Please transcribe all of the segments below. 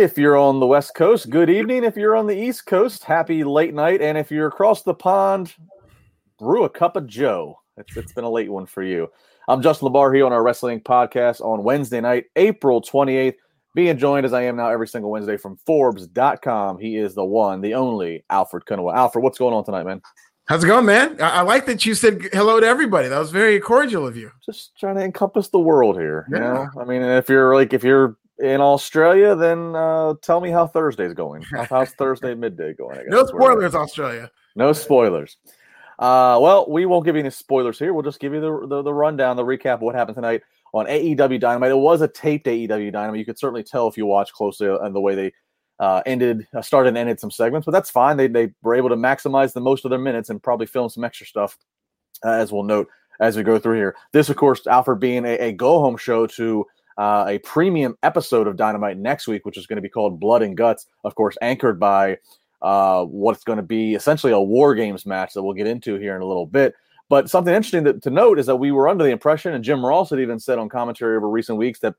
If you're on the West Coast, good evening. If you're on the East Coast, happy late night. And if you're across the pond, brew a cup of Joe. It's, it's been a late one for you. I'm Justin LaBar here on our wrestling podcast on Wednesday night, April 28th. Being joined as I am now every single Wednesday from Forbes.com. He is the one, the only Alfred Konuwa. Alfred, what's going on tonight, man? How's it going, man? I, I, like that you said hello to everybody. That was very cordial of you. Just trying to encompass the world here. Yeah. You know, I mean, if you're like, if you're in Australia, then uh, tell me how Thursday's going. How's Thursday midday going? no spoilers, Australia. No spoilers. Uh, well, we won't give you any spoilers here. We'll just give you the, the, the rundown, the recap of what happened tonight on AEW Dynamite. It was a taped AEW Dynamite. You could certainly tell if you watch closely and the way they uh, ended, uh, started and ended some segments, but that's fine. They, they were able to maximize the most of their minutes and probably film some extra stuff, uh, as we'll note as we go through here. This, of course, Alfred being a, a go home show to uh, a premium episode of Dynamite next week, which is going to be called Blood and Guts, of course, anchored by uh, what's going to be essentially a War Games match that we'll get into here in a little bit. But something interesting to, to note is that we were under the impression, and Jim Ross had even said on commentary over recent weeks that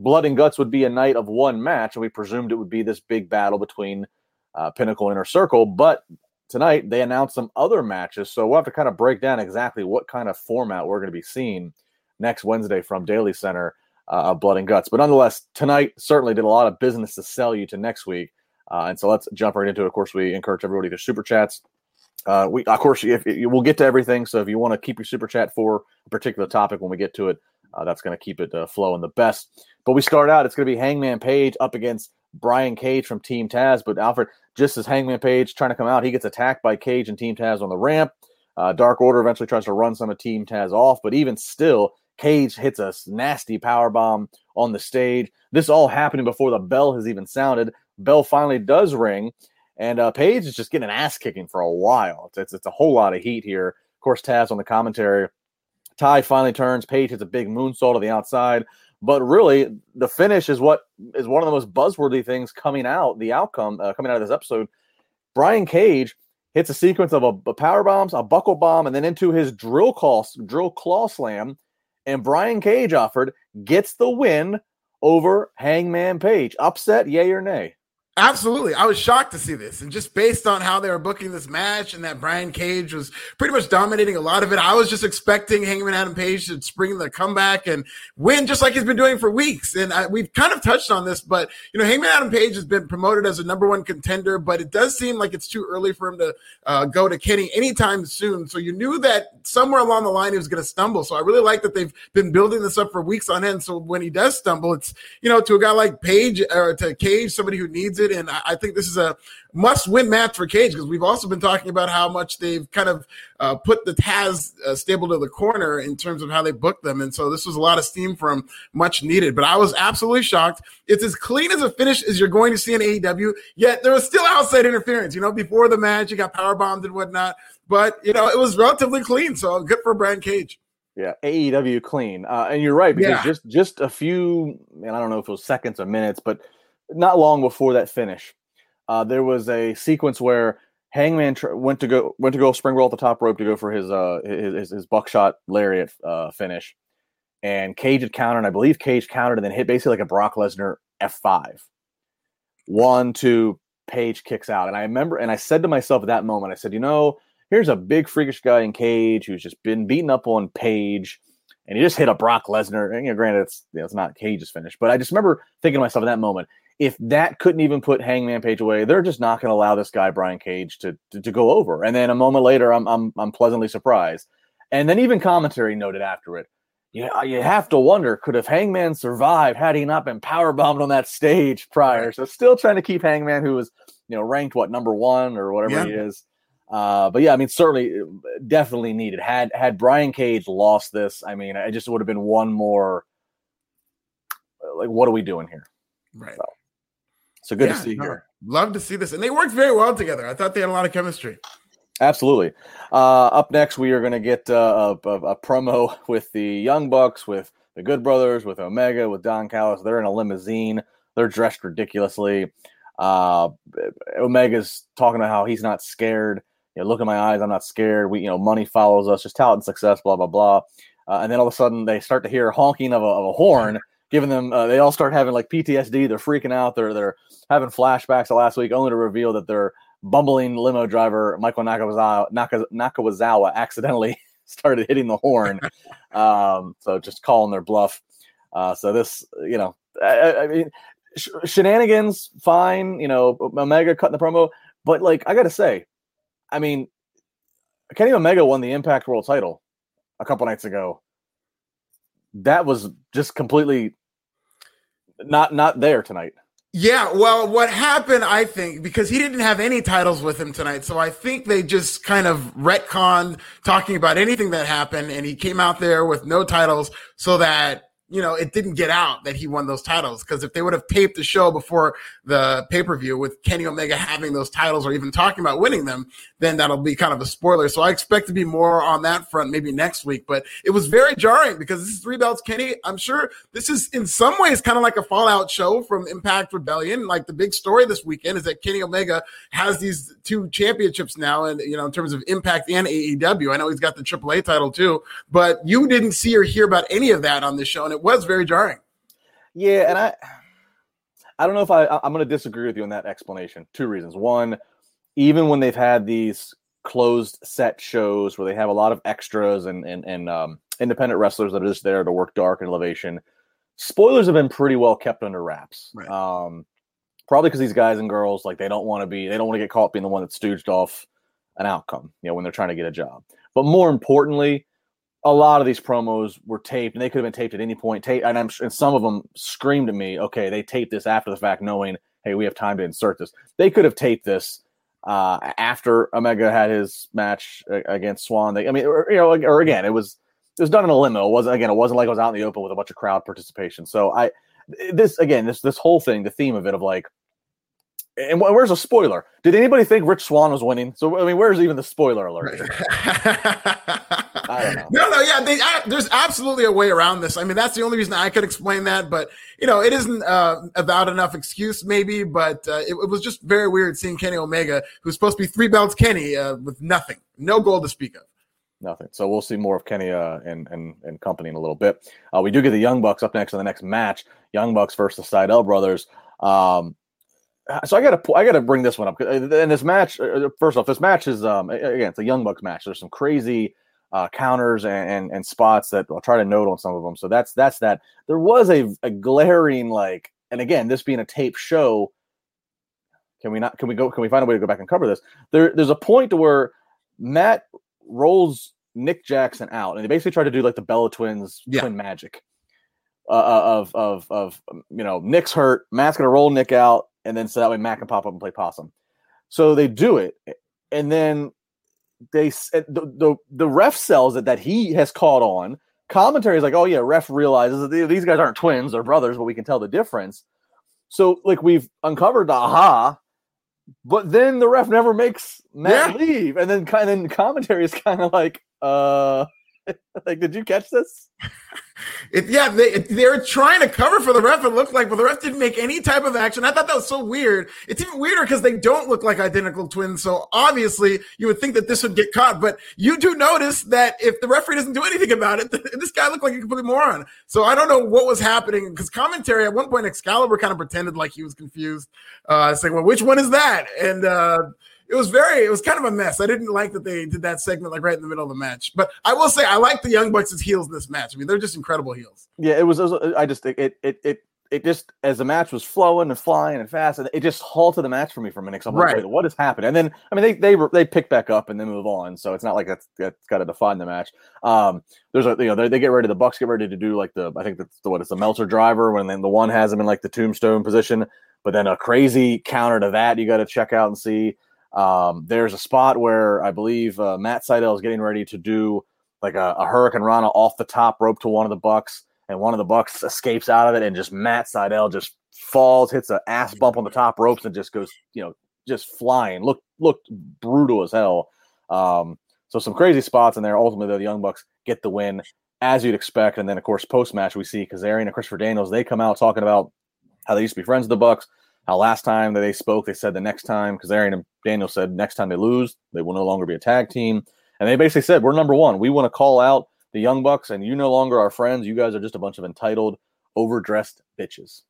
Blood and Guts would be a night of one match, and we presumed it would be this big battle between uh, Pinnacle Inner Circle. But tonight they announced some other matches, so we'll have to kind of break down exactly what kind of format we're going to be seeing next Wednesday from Daily Center uh, of Blood and Guts. But nonetheless, tonight certainly did a lot of business to sell you to next week. Uh, and so let's jump right into it. Of course, we encourage everybody to super chats. Uh, we of course if, if, we'll get to everything. So if you want to keep your super chat for a particular topic when we get to it, uh, that's going to keep it uh, flowing the best. But we start out. It's going to be Hangman Page up against Brian Cage from Team Taz. But Alfred, just as Hangman Page trying to come out, he gets attacked by Cage and Team Taz on the ramp. Uh, Dark Order eventually tries to run some of Team Taz off, but even still, Cage hits a nasty power bomb on the stage. This all happening before the bell has even sounded. Bell finally does ring, and uh, Page is just getting an ass kicking for a while. It's, it's, a whole lot of heat here. Of course, Taz on the commentary. Ty finally turns. Page hits a big moonsault to the outside. But really, the finish is what is one of the most buzzworthy things coming out. The outcome uh, coming out of this episode. Brian Cage hits a sequence of a, a power bombs, a buckle bomb, and then into his drill claw drill claw slam. And Brian Cage offered gets the win over Hangman Page. Upset, yay or nay? Absolutely. I was shocked to see this. And just based on how they were booking this match and that Brian Cage was pretty much dominating a lot of it, I was just expecting Hangman Adam Page to spring the comeback and win just like he's been doing for weeks. And I, we've kind of touched on this, but, you know, Hangman Adam Page has been promoted as a number one contender, but it does seem like it's too early for him to uh, go to Kenny anytime soon. So you knew that somewhere along the line he was going to stumble. So I really like that they've been building this up for weeks on end. So when he does stumble, it's, you know, to a guy like Page or to Cage, somebody who needs it it. And I think this is a must win match for Cage because we've also been talking about how much they've kind of uh, put the Taz uh, stable to the corner in terms of how they booked them. And so this was a lot of steam from much needed. But I was absolutely shocked. It's as clean as a finish as you're going to see in AEW, yet there was still outside interference. You know, before the match, you got power bombed and whatnot. But, you know, it was relatively clean. So good for Brian Cage. Yeah, AEW clean, uh, and you're right because yeah. just just a few, and I don't know if it was seconds or minutes, but not long before that finish, uh, there was a sequence where Hangman tr- went to go went to go spring roll at the top rope to go for his uh his his, buckshot lariat uh, finish, and Cage had countered. And I believe Cage countered and then hit basically like a Brock Lesnar F five. One, two, Page kicks out, and I remember, and I said to myself at that moment, I said, you know, here's a big freakish guy in Cage who's just been beaten up on Page and he just hit a Brock Lesnar. And, you know, granted, it's you know, it's not Cage's finish, but I just remember thinking to myself in that moment, if that couldn't even put Hangman Page away, they're just not going to allow this guy Brian Cage to, to, to go over. And then a moment later, I'm I'm I'm pleasantly surprised. And then even commentary noted after it, you uh, you have to wonder could have Hangman survived had he not been power bombed on that stage prior. So still trying to keep Hangman, who was you know ranked what number one or whatever yeah. he is. Uh, but yeah, I mean, certainly, uh, definitely needed. Had had Brian Cage lost this, I mean, it just would have been one more uh, like what are we doing here? Right. So, so good Yeah, to see no, here. Love to see this, and they worked very well together. I thought they had a lot of chemistry. Absolutely. Uh, up next, we are going to get uh, a, a, a promo with the Young Bucks, with the Good Brothers, with Omega, with Don Callis. They're in a limousine. They're dressed ridiculously. Uh, Omega's talking about how he's not scared. You know, look in my eyes. I'm not scared. We, you know, money follows us. Just talent and success. Blah blah blah. Uh, and then all of a sudden, they start to hear honking of a, of a horn, giving them. Uh, they all start having like PTSD. They're freaking out. They're they're having flashbacks of last week, only to reveal that their bumbling limo driver Michael Nakazawa, Naka, Nakazawa accidentally started hitting the horn. um, so just calling their bluff. Uh, so this, you know, I, I mean, sh- shenanigans, fine. You know, Omega cutting the promo, but like I gotta say, I mean, Kenny Omega won the Impact World Title a couple nights ago. That was just completely not not there tonight. Yeah, well, what happened, I think, because he didn't have any titles with him tonight, so I think they just kind of retconned talking about anything that happened, and he came out there with no titles so that you know it didn't get out that he won those titles. Because if they would have taped the show before the pay per view with Kenny Omega having those titles or even talking about winning them, then that'll be kind of a spoiler. So I expect to be more on that front maybe next week. But it was very jarring because this is three belts, Kenny. I'm sure this is in some ways kind of like a fallout show from Impact Rebellion. Like the big story this weekend is that Kenny Omega has these two championships now, and you know, in terms of Impact and AEW. I know he's got the AAA title too, but you didn't see or hear about any of that on this show, and it was very jarring. Yeah, and I I don't know if I I'm going to disagree with you on that explanation. Two reasons. One, even when they've had these closed set shows where they have a lot of extras and and and um, independent wrestlers that are just there to work dark and elevation, spoilers have been pretty well kept under wraps. Right. Um, probably because these guys and girls like they don't want to be they don't want to get caught being the one that stooged off an outcome. You know when they're trying to get a job. But more importantly, a lot of these promos were taped, and they could have been taped at any point. Tape, and I'm and some of them screamed at me, "Okay, they taped this after the fact, knowing, hey, we have time to insert this." They could have taped this uh, after Omega had his match uh, against Swann. They, I mean, or, you know, or again, it was it was done in a limo. It wasn't again, it wasn't like it was out in the open with a bunch of crowd participation. So I this again, this this whole thing, the theme of it of like. And where's a spoiler? Did anybody think Rich Swann was winning? So I mean, where's even the spoiler alert? I don't know. No, no, yeah. They, uh, there's absolutely a way around this. I mean, that's the only reason I could explain that. But you know, it isn't uh, about enough excuse, maybe. But uh, it, it was just very weird seeing Kenny Omega, who's supposed to be three belts Kenny, uh, with nothing, no gold to speak of. Nothing. So we'll see more of Kenny uh, and, and and company in a little bit. Uh, we do get the Young Bucks up next in the next match. Young Bucks versus the Sydal brothers. Um, so I got to I got to bring this one up. And this match, uh, first off, this match is um, again it's a Young Bucks match. There's some crazy uh, counters and, and and spots that I'll try to note on some of them. So that's that's that. There was a, a glaring like, and again, this being a tape show, can we not? Can we go? Can we find a way to go back and cover this? There, there's a point where Matt rolls Nick Jackson out, and they basically try to do like the Bella Twins Yeah. twin magic uh, of of of um, you know Nick's hurt, Matt's gonna roll Nick out, and then so that way Matt can pop up and play possum. So they do it, and then they uh, the the, the ref sells it that he has caught on. Commentary is like, oh yeah, ref realizes that these guys aren't twins; they're brothers, but we can tell the difference. So like we've uncovered the aha, but then the ref never makes Matt Yeah. leave, and then kind of commentary is kind of like, uh, like did you catch this? It, yeah, they they were trying to cover for the ref. It looked like, but the ref didn't make any type of action. I thought that was so weird. It's even weirder because they don't look like identical twins. So obviously, you would think that this would get caught. But you do notice that if the referee doesn't do anything about it, this guy looked like a complete moron. So I don't know what was happening because commentary at one point, Excalibur kind of pretended like he was confused, uh, saying, "Well, which one is that?" And uh, it was very, it was kind of a mess. I didn't like that they did that segment like right in the middle of the match. But I will say, I like the Young Bucks heels in this match. I mean, they're just incredible heels. Yeah, it was. It was I just it it it it just as the match was flowing and flying and fast, and it just halted the match for me for a minute. I'm Right. Wait, what has happened? And then I mean, they they they pick back up and then move on. So it's not like that's that's got to define the match. Um, there's a you know they, they get ready. The Bucks get ready to do like the I think that's the what it's the Meltzer driver when then the one has him in like the tombstone position, but then a crazy counter to that you got to check out and see. Um, there's a spot where I believe uh, Matt Sydal is getting ready to do like a, a hurricanrana off the top rope to one of the Bucks, and one of the Bucks escapes out of it, and just Matt Sydal just falls, hits an ass bump on the top ropes, and just goes, you know, just flying. Look, looked brutal as hell. Um, so some crazy spots in there. Ultimately, though, the Young Bucks get the win as you'd expect. And then, of course, post match we see Kazarian and Christopher Daniels. They come out talking about how they used to be friends with the Bucks. How last time that they spoke, they said the next time Kazarian and Daniel said next time they lose, they will no longer be a tag team. And they basically said, "We're number one. We want to call out the Young Bucks, and you no longer are friends. You guys are just a bunch of entitled, overdressed bitches."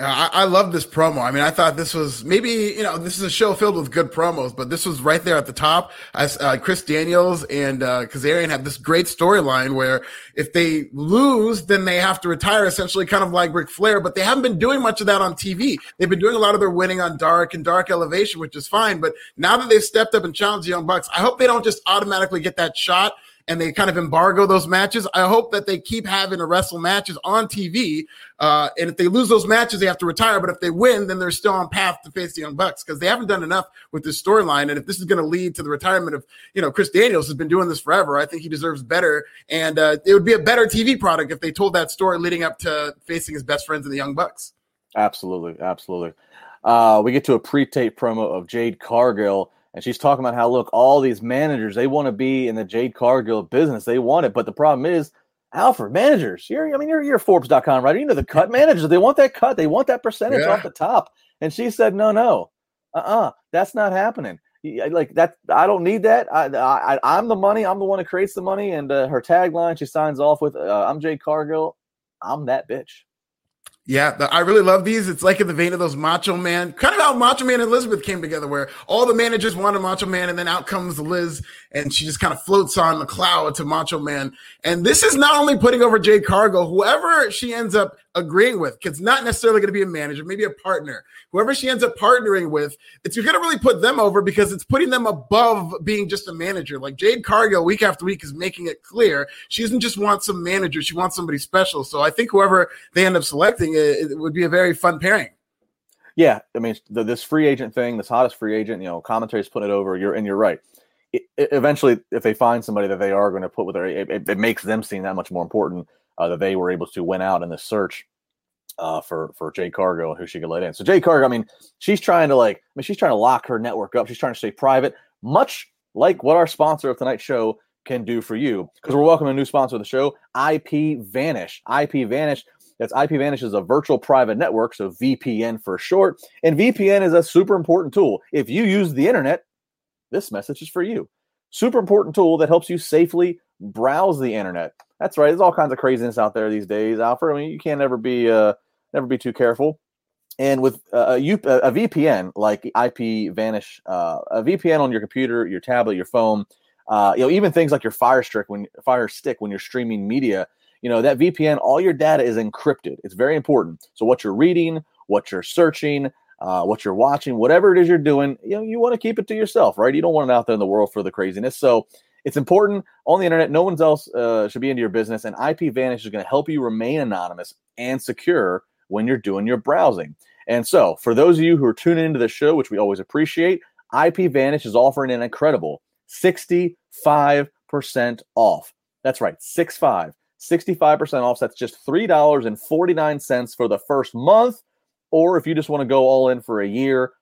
I, I love this promo. I mean, I thought this was maybe you know this is a show filled with good promos, but this was right there at the top. As uh, Chris Daniels and uh, Kazarian have this great storyline where if they lose, then they have to retire, essentially, kind of like Ric Flair. But they haven't been doing much of that on TV. They've been doing a lot of their winning on Dark and Dark Elevation, which is fine. But now that they've stepped up and challenged the Young Bucks, I hope they don't just automatically get that shot and they kind of embargo those matches. I hope that they keep having to wrestle matches on TV. Uh, and if they lose those matches, they have to retire. But if they win, then they're still on path to face the Young Bucks because they haven't done enough with this storyline. And if this is going to lead to the retirement of, you know, Chris Daniels has been doing this forever, I think he deserves better. And uh, it would be a better TV product if they told that story leading up to facing his best friends in the Young Bucks. Absolutely, absolutely. Uh, we get to a pre-tape promo of Jade Cargill and she's talking about how look, all these managers they want to be in the Jade Cargill business. They want it, but the problem is, Alfred, managers, you're I mean you're you're Forbes.com right? You know the cut managers, they want that cut, they want that percentage yeah. off the top. And she said, No, no, uh-uh, that's not happening. Like that, I don't need that. I, I I'm the money. I'm the one who creates the money. And uh, her tagline, she signs off with, uh, "I'm Jade Cargill. I'm that bitch." Yeah, the, I really love these. It's like in the vein of those Macho Man, kind of how Macho Man and Elizabeth came together, where all the managers wanted Macho Man, and then out comes Liz, and she just kind of floats on the cloud to Macho Man. And this is not only putting over Jade Cargill, whoever she ends up agreeing with, it's not necessarily going to be a manager, maybe a partner. Whoever she ends up partnering with, it's going to really put them over because it's putting them above being just a manager. Like Jade Cargill, week after week, is making it clear she doesn't just want some manager; she wants somebody special. So I think whoever they end up selecting, it, it would be a very fun pairing. Yeah, I mean, the, this free agent thing, this hottest free agent, you know, commentaries putting it over. You're and you're right. It, it, eventually, if they find somebody that they are going to put with their, it, it makes them seem that much more important uh, that they were able to win out in the search uh, for for Jade Cargill and who she could let in. So Jade Cargill, I mean, she's trying to like, I mean, she's trying to lock her network up. She's trying to stay private, much like what our sponsor of tonight's show can do for you. Because we're welcoming a new sponsor of the show, IP Vanish. IP Vanish. That's IP Vanish is a virtual private network, so VPN for short. And VPN is a super important tool. If you use the internet, this message is for you. Super important tool that helps you safely browse the internet. That's right. There's all kinds of craziness out there these days, Alfred. I mean, you can't ever be uh, never be too careful. And with uh, a, a, VPN like IP Vanish, uh, a VPN on your computer, your tablet, your phone, uh, you know, even things like your Fire Stick when Fire Stick when you're streaming media, you know, that VPN, all your data is encrypted. It's very important. So what you're reading, what you're searching, uh, what you're watching, whatever it is you're doing, you know, you want to keep it to yourself, right? You don't want it out there in the world for the craziness. So it's important on the internet. No one else uh, should be into your business, and IP Vanish is going to help you remain anonymous and secure when you're doing your browsing. And so, for those of you who are tuning into the show, which we always appreciate, IP Vanish is offering an incredible 65% off. That's right, 65. 65% off. That's just $3.49 for the first month. Or if you just want to go all in for a year,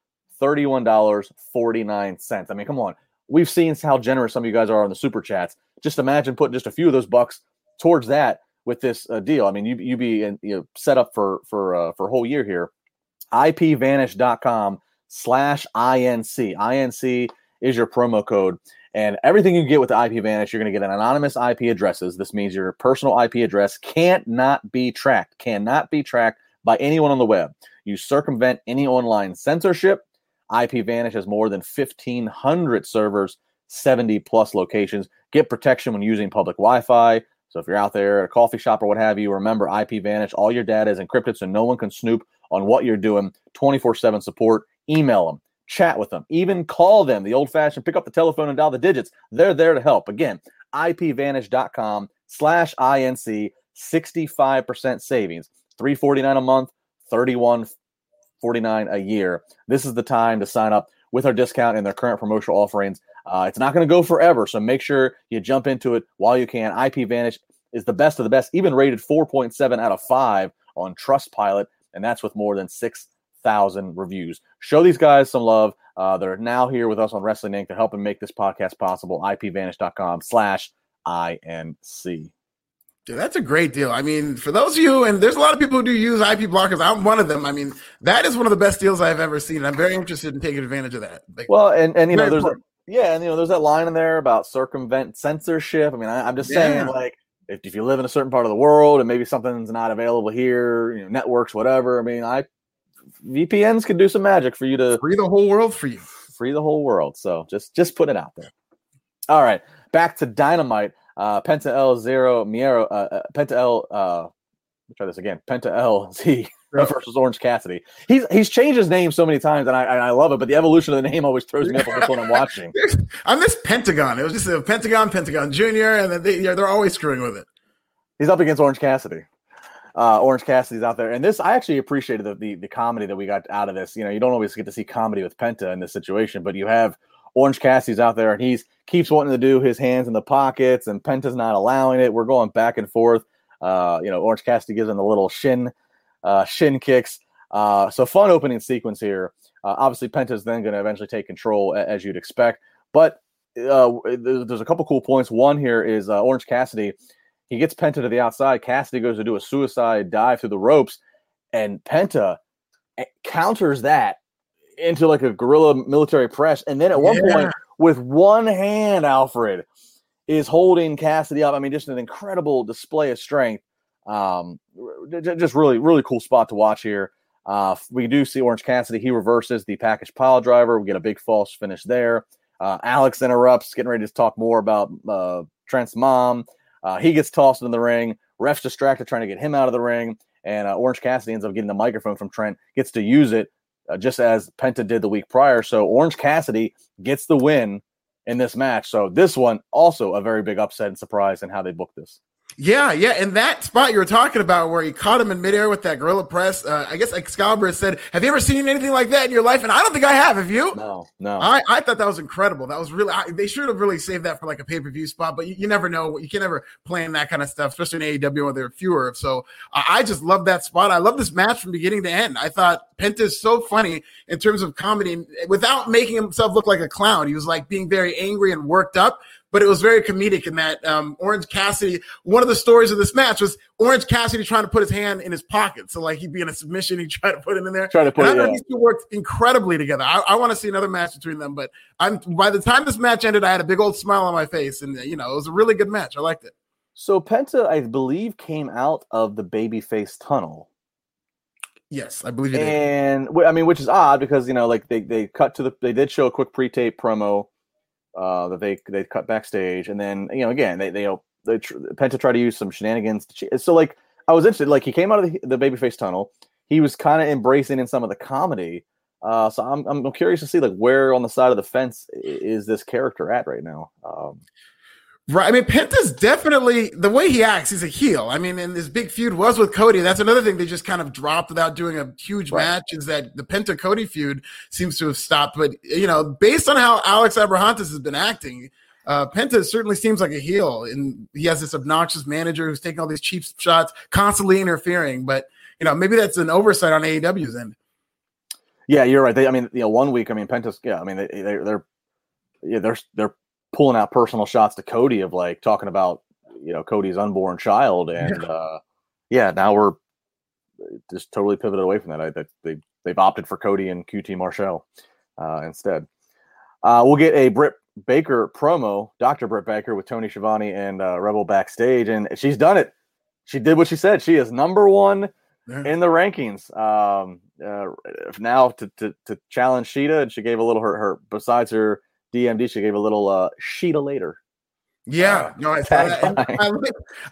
$31.49. I mean, come on. We've seen how generous some of you guys are on the super chats. Just imagine putting just a few of those bucks towards that with this uh, deal. I mean, you you be in, you know, set up for for uh, for a whole year here. IPVanish.com slash INC. INC is your promo code. And everything you get with the IP Vanish, you're going to get an anonymous IP addresses. This means your personal IP address can't not be tracked, cannot be tracked by anyone on the web. You circumvent any online censorship. IP Vanish has more than 1,500 servers, 70 plus locations. Get protection when using public Wi Fi. So if you're out there at a coffee shop or what have you, remember IP Vanish. All your data is encrypted so no one can snoop on what you're doing. 24 7 support. Email them, chat with them, even call them the old fashioned pick up the telephone and dial the digits. They're there to help. Again, ipvanish.com slash INC, 65% savings, 349 a month, 3149 a year. This is the time to sign up with our discount and their current promotional offerings. Uh, it's not going to go forever, so make sure you jump into it while you can. IP Vanish is the best of the best, even rated 4.7 out of 5 on Trustpilot, and that's with more than 6,000 reviews. Show these guys some love. Uh, they're now here with us on Wrestling Inc. to help and make this podcast possible. IPVanish.com slash INC. Dude, that's a great deal. I mean, for those of you, and there's a lot of people who do use IP blockers. I'm one of them. I mean, that is one of the best deals I've ever seen. I'm very interested in taking advantage of that. Like, well, and and you know, there's a, yeah, and you know, there's that line in there about circumvent censorship. I mean, I, am just yeah. saying, like, if, if you live in a certain part of the world and maybe something's not available here, you know, networks, whatever. I mean, I VPNs can do some magic for you to free the whole world for you. Free the whole world. So just just put it out there. All right, back to Dynamite. Uh, Penta El Zero Miedo, uh, uh, Penta L. Uh, try this again. Penta L Z versus Orange Cassidy. He's he's changed his name so many times, and I and I love it. But the evolution of the name always throws me off when I'm watching. I miss Pentagon. It was just a Pentagon, Pentagon Junior, and then they, yeah, they're always screwing with it. He's up against Orange Cassidy. Uh, Orange Cassidy's out there, and this I actually appreciated the, the the comedy that we got out of this. You know, you don't always get to see comedy with Penta in this situation, but you have Orange Cassidy's out there and he's keeps wanting to do his hands in the pockets and Penta's not allowing it. We're going back and forth. Uh, you know, Orange Cassidy gives him the little shin uh, shin kicks. Uh, so fun opening sequence here. Uh, obviously, Penta's then going to eventually take control as you'd expect. But uh, there's a couple cool points. One here is uh, Orange Cassidy. He gets Penta to the outside. Cassidy goes to do a suicide dive through the ropes, and Penta eh, counters that into like a gorilla military press. And then at one yeah. point, with one hand, Alfred is holding Cassidy up. I mean, just an incredible display of strength. Um, just really, really cool spot to watch here. Uh, we do see Orange Cassidy. He reverses the package pile driver. We get a big false finish there. Uh, Alex interrupts, getting ready to talk more about uh, Trent's mom. Uh, he gets tossed in the ring. Ref's distracted, trying to get him out of the ring. And uh, Orange Cassidy ends up getting the microphone from Trent, gets to use it uh, just as Penta did the week prior. So Orange Cassidy gets the win in this match. So this one also a very big upset and surprise in how they booked this. Yeah, yeah, and that spot you were talking about where he caught him in midair with that gorilla press. Uh, I guess Excalibur said, "Have you ever seen anything like that in your life?" And I don't think I have. Have you? No, no. I, I thought that was incredible. That was really. I, they should have really saved that for like a pay per view spot. But you, you, never know. You can never plan that kind of stuff, especially in AEW where there are fewer. So uh, I just love that spot. I love this match from beginning to end. I thought Penta is so funny in terms of comedy without making himself look like a clown. He was like being very angry and worked up but it was very comedic in that um, Orange Cassidy. One of the stories of this match was Orange Cassidy trying to put his hand in his pocket, so like he'd be in a submission, he tried to put it in there. Try to put and it. I yeah. these two worked incredibly together. I, I want to see another match between them, but I'm by the time this match ended, I had a big old smile on my face, and you know it was a really good match. I liked it. So Penta, I believe, came out of the babyface tunnel. Yes, I believe it. And I mean, which is odd because you know, like they they cut to the they did show a quick pre-tape promo uh, that they they cut backstage, and then you know again they they they tr- Penta tried to use some shenanigans. So like I was interested, like he came out of the, the babyface tunnel, he was kind of embracing in some of the comedy. Uh, so I'm I'm curious to see like where on the side of the fence is this character at right now. Um, Right. I mean, Penta's definitely the way he acts. He's a heel. I mean, and this big feud was with Cody. That's another thing they just kind of dropped without doing a huge right. match. Is that the Penta Cody feud seems to have stopped? But you know, based on how Alex Abrahantes has been acting, uh, Penta certainly seems like a heel, and he has this obnoxious manager who's taking all these cheap shots, constantly interfering. But you know, maybe that's an oversight on AEW's end. Yeah, you're right. They, I mean, you know, one week, I mean, Penta's, yeah, I mean, they, they're, they're, yeah, they're, they're pulling out personal shots to Cody of like talking about you know Cody's unborn child, and yeah, uh, yeah now we're just totally pivoted away from that. I, that they they've opted for Cody and QT Marshall uh, instead. Uh, we'll get a Britt Baker promo, Dr. Britt Baker with Tony Schiavone and uh, Rebel backstage, and she's done it. She did what she said. She is number one yeah. in the rankings um, uh, now to, to, to challenge Shida, and she gave a little her, her besides her DMD. She gave a little uh, Shida later. Yeah, uh, no, I, I, I,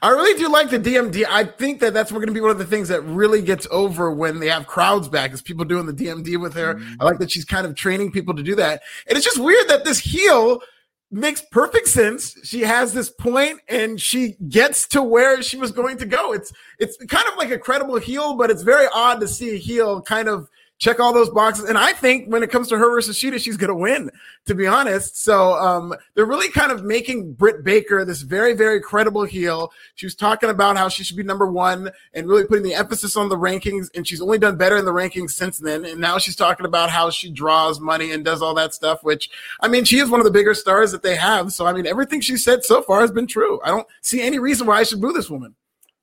I, really do like the DMD. I think that that's going to be one of the things that really gets over when they have crowds back is people doing the DMD with her. Mm-hmm. I like that she's kind of training people to do that. And it's just weird that this heel makes perfect sense. She has this point and she gets to where she was going to go. It's it's kind of like a credible heel, but it's very odd to see a heel kind of check all those boxes. And I think when it comes to her versus Shida, she's going to win, to be honest. So um, they're really kind of making Britt Baker this very, very credible heel. She was talking about how she should be number one and really putting the emphasis on the rankings. And she's only done better in the rankings since then. And now she's talking about how she draws money and does all that stuff, which, I mean, she is one of the bigger stars that they have. So, I mean, everything she said so far has been true. I don't see any reason why I should boo this woman.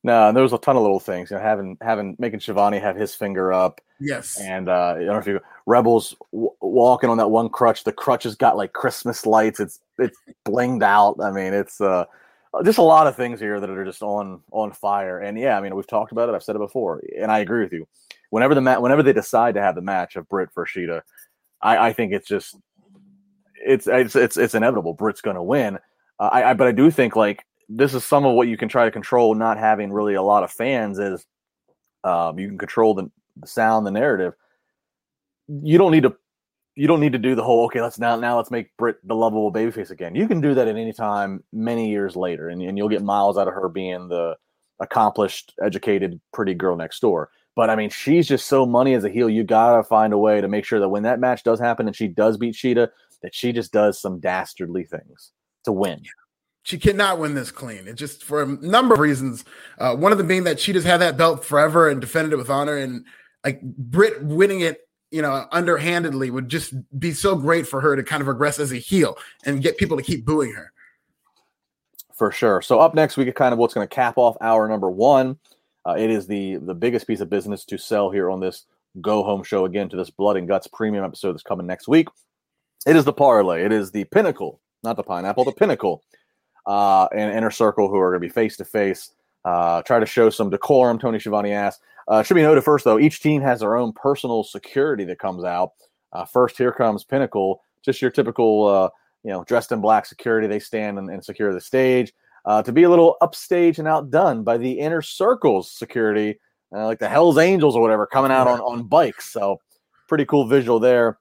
No, there was a ton of little things. You know, having having making Schiavone have his finger up. Yes. And uh, I don't know if you Rebels w- walking on that one crutch. The crutch has got like Christmas lights. It's it's blinged out. I mean, it's uh, just a lot of things here that are just on on fire. And yeah, I mean, we've talked about it. I've said it before, and I agree with you. Whenever the mat, whenever they decide to have the match of Britt for Shida, I, I think it's just it's it's it's, it's inevitable. Britt's going to win. Uh, I, I but I do think like this is some of what you can try to control. Not having really a lot of fans is um, you can control the, the sound, the narrative. You don't need to you don't need to do the whole okay let's now now let's make Britt the lovable babyface again. You can do that at any time many years later, and, and you'll get miles out of her being the accomplished, educated, pretty girl next door. But I mean, she's just so money as a heel. You gotta find a way to make sure that when that match does happen and she does beat Shida that she just does some dastardly things to win. She cannot win this clean. It just for a number of reasons. Uh, one of them being that she just had that belt forever and defended it with honor, and like Britt winning it, you know, underhandedly would just be so great for her to kind of regress as a heel and get people to keep booing her. For sure. So up next, we get kind of what's going to cap off hour number one. Uh, it is the the biggest piece of business to sell here on this go home show again to this blood and guts premium episode that's coming next week. It is the parlay. It is the pinnacle, not the pineapple, the pinnacle uh, and Inner Circle, who are going to be face to face. Uh try to show some decorum. Tony Schiavone asked. Uh, should be noted first, though, each team has their own personal security that comes out. Uh, first, here comes Pinnacle, just your typical, uh, you know, dressed in black security. They stand and, and secure the stage. Uh, to be a little upstage and outdone by the Inner Circle's security, uh, like the Hell's Angels or whatever, coming out on, on bikes. So, pretty cool visual there.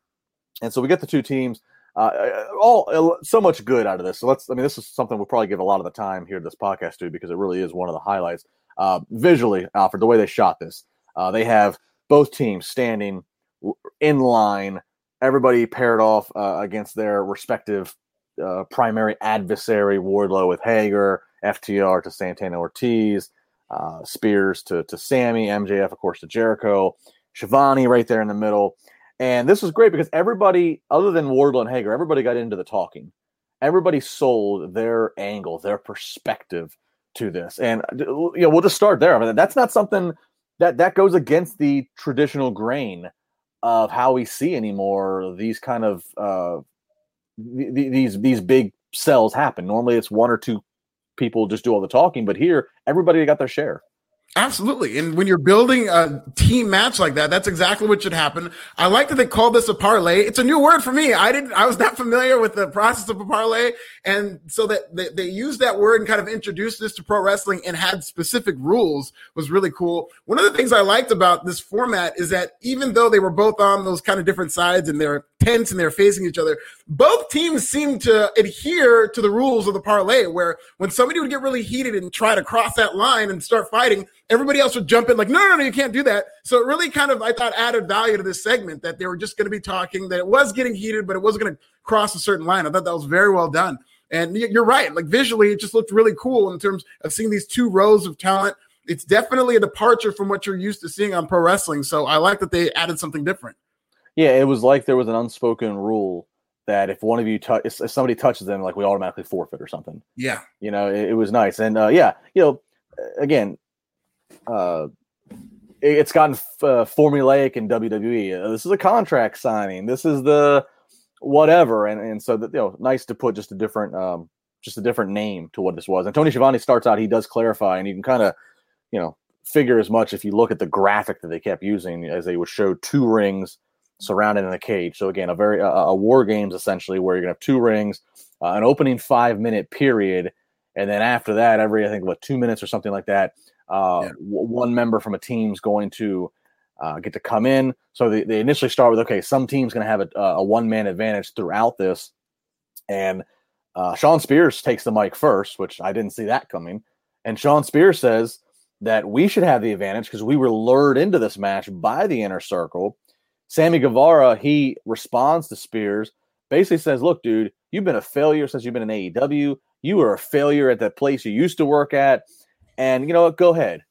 And so we get the two teams. Uh, uh, all uh, so much good out of this. So let's. I mean, this is something we'll probably give a lot of the time here this podcast to because it really is one of the highlights. Uh, visually, Alfred, the way they shot this, uh, they have both teams standing in line, everybody paired off uh, against their respective primary adversary. Wardlow with Hager, FTR to Santana Ortiz, Spears to to Sammy, MJF of course to Jericho, Schiavone right there in the middle. And this was great because everybody, other than Wardlow and Hager, everybody got into the talking. Everybody sold their angle, their perspective to this. And you know, we'll just start there. I mean, that's not something that that goes against the traditional grain of how we see anymore these kind of uh, th- these these big sells happen. Normally, it's one or two people just do all the talking, but here everybody got their share. Absolutely. And when you're building a team match like that, that's exactly what should happen. I like that they call this a parlay. It's a new word for me. I didn't, I was not familiar with the process of a parlay. And so that they, they used that word and kind of introduced this to pro wrestling and had specific rules was really cool. One of the things I liked about this format is that even though they were both on those kind of different sides and they're tense and they're facing each other, both teams seemed to adhere to the rules of the parlay where when somebody would get really heated and try to cross that line and start fighting, everybody else would jump in like, no, no, no, you can't do that. So it really kind of, I thought, added value to this segment that they were just going to be talking, that it was getting heated, but it wasn't going to cross a certain line. I thought that was very well done. And you're right. Like visually, it just looked really cool in terms of seeing these two rows of talent. It's definitely a departure from what you're used to seeing on pro wrestling. So I like that they added something different. Yeah, it was like there was an unspoken rule that if one of you touch, if somebody touches them, like we automatically forfeit or something. Yeah, you know, it, it was nice, and uh, yeah, you know, again, uh, it's gotten uh, formulaic in WWE. Uh, this is a contract signing. This is the whatever, and and so that you know, nice to put just a different um, just a different name to what this was. And Tony Schiavone starts out, he does clarify, and you can kind of you know figure as much if you look at the graphic that they kept using as they would show two rings surrounded in a cage. So again, a very uh, a war games essentially where you're gonna have two rings, uh, an opening five minute period, and then after that, every I think what two minutes or something like that uh, yeah. w- one member from a team's going to uh, get to come in. So they, they initially start with okay, some team's going to have a, a one man advantage throughout this, and uh, Shawn Spears takes the mic first, which I didn't see that coming. And Shawn Spears says that we should have the advantage because we were lured into this match by the inner circle. Sammy Guevara, he responds to Spears, basically says, Look, dude, you've been a failure since you've been in AEW. You were a failure at that place you used to work at. And you know what? Go ahead.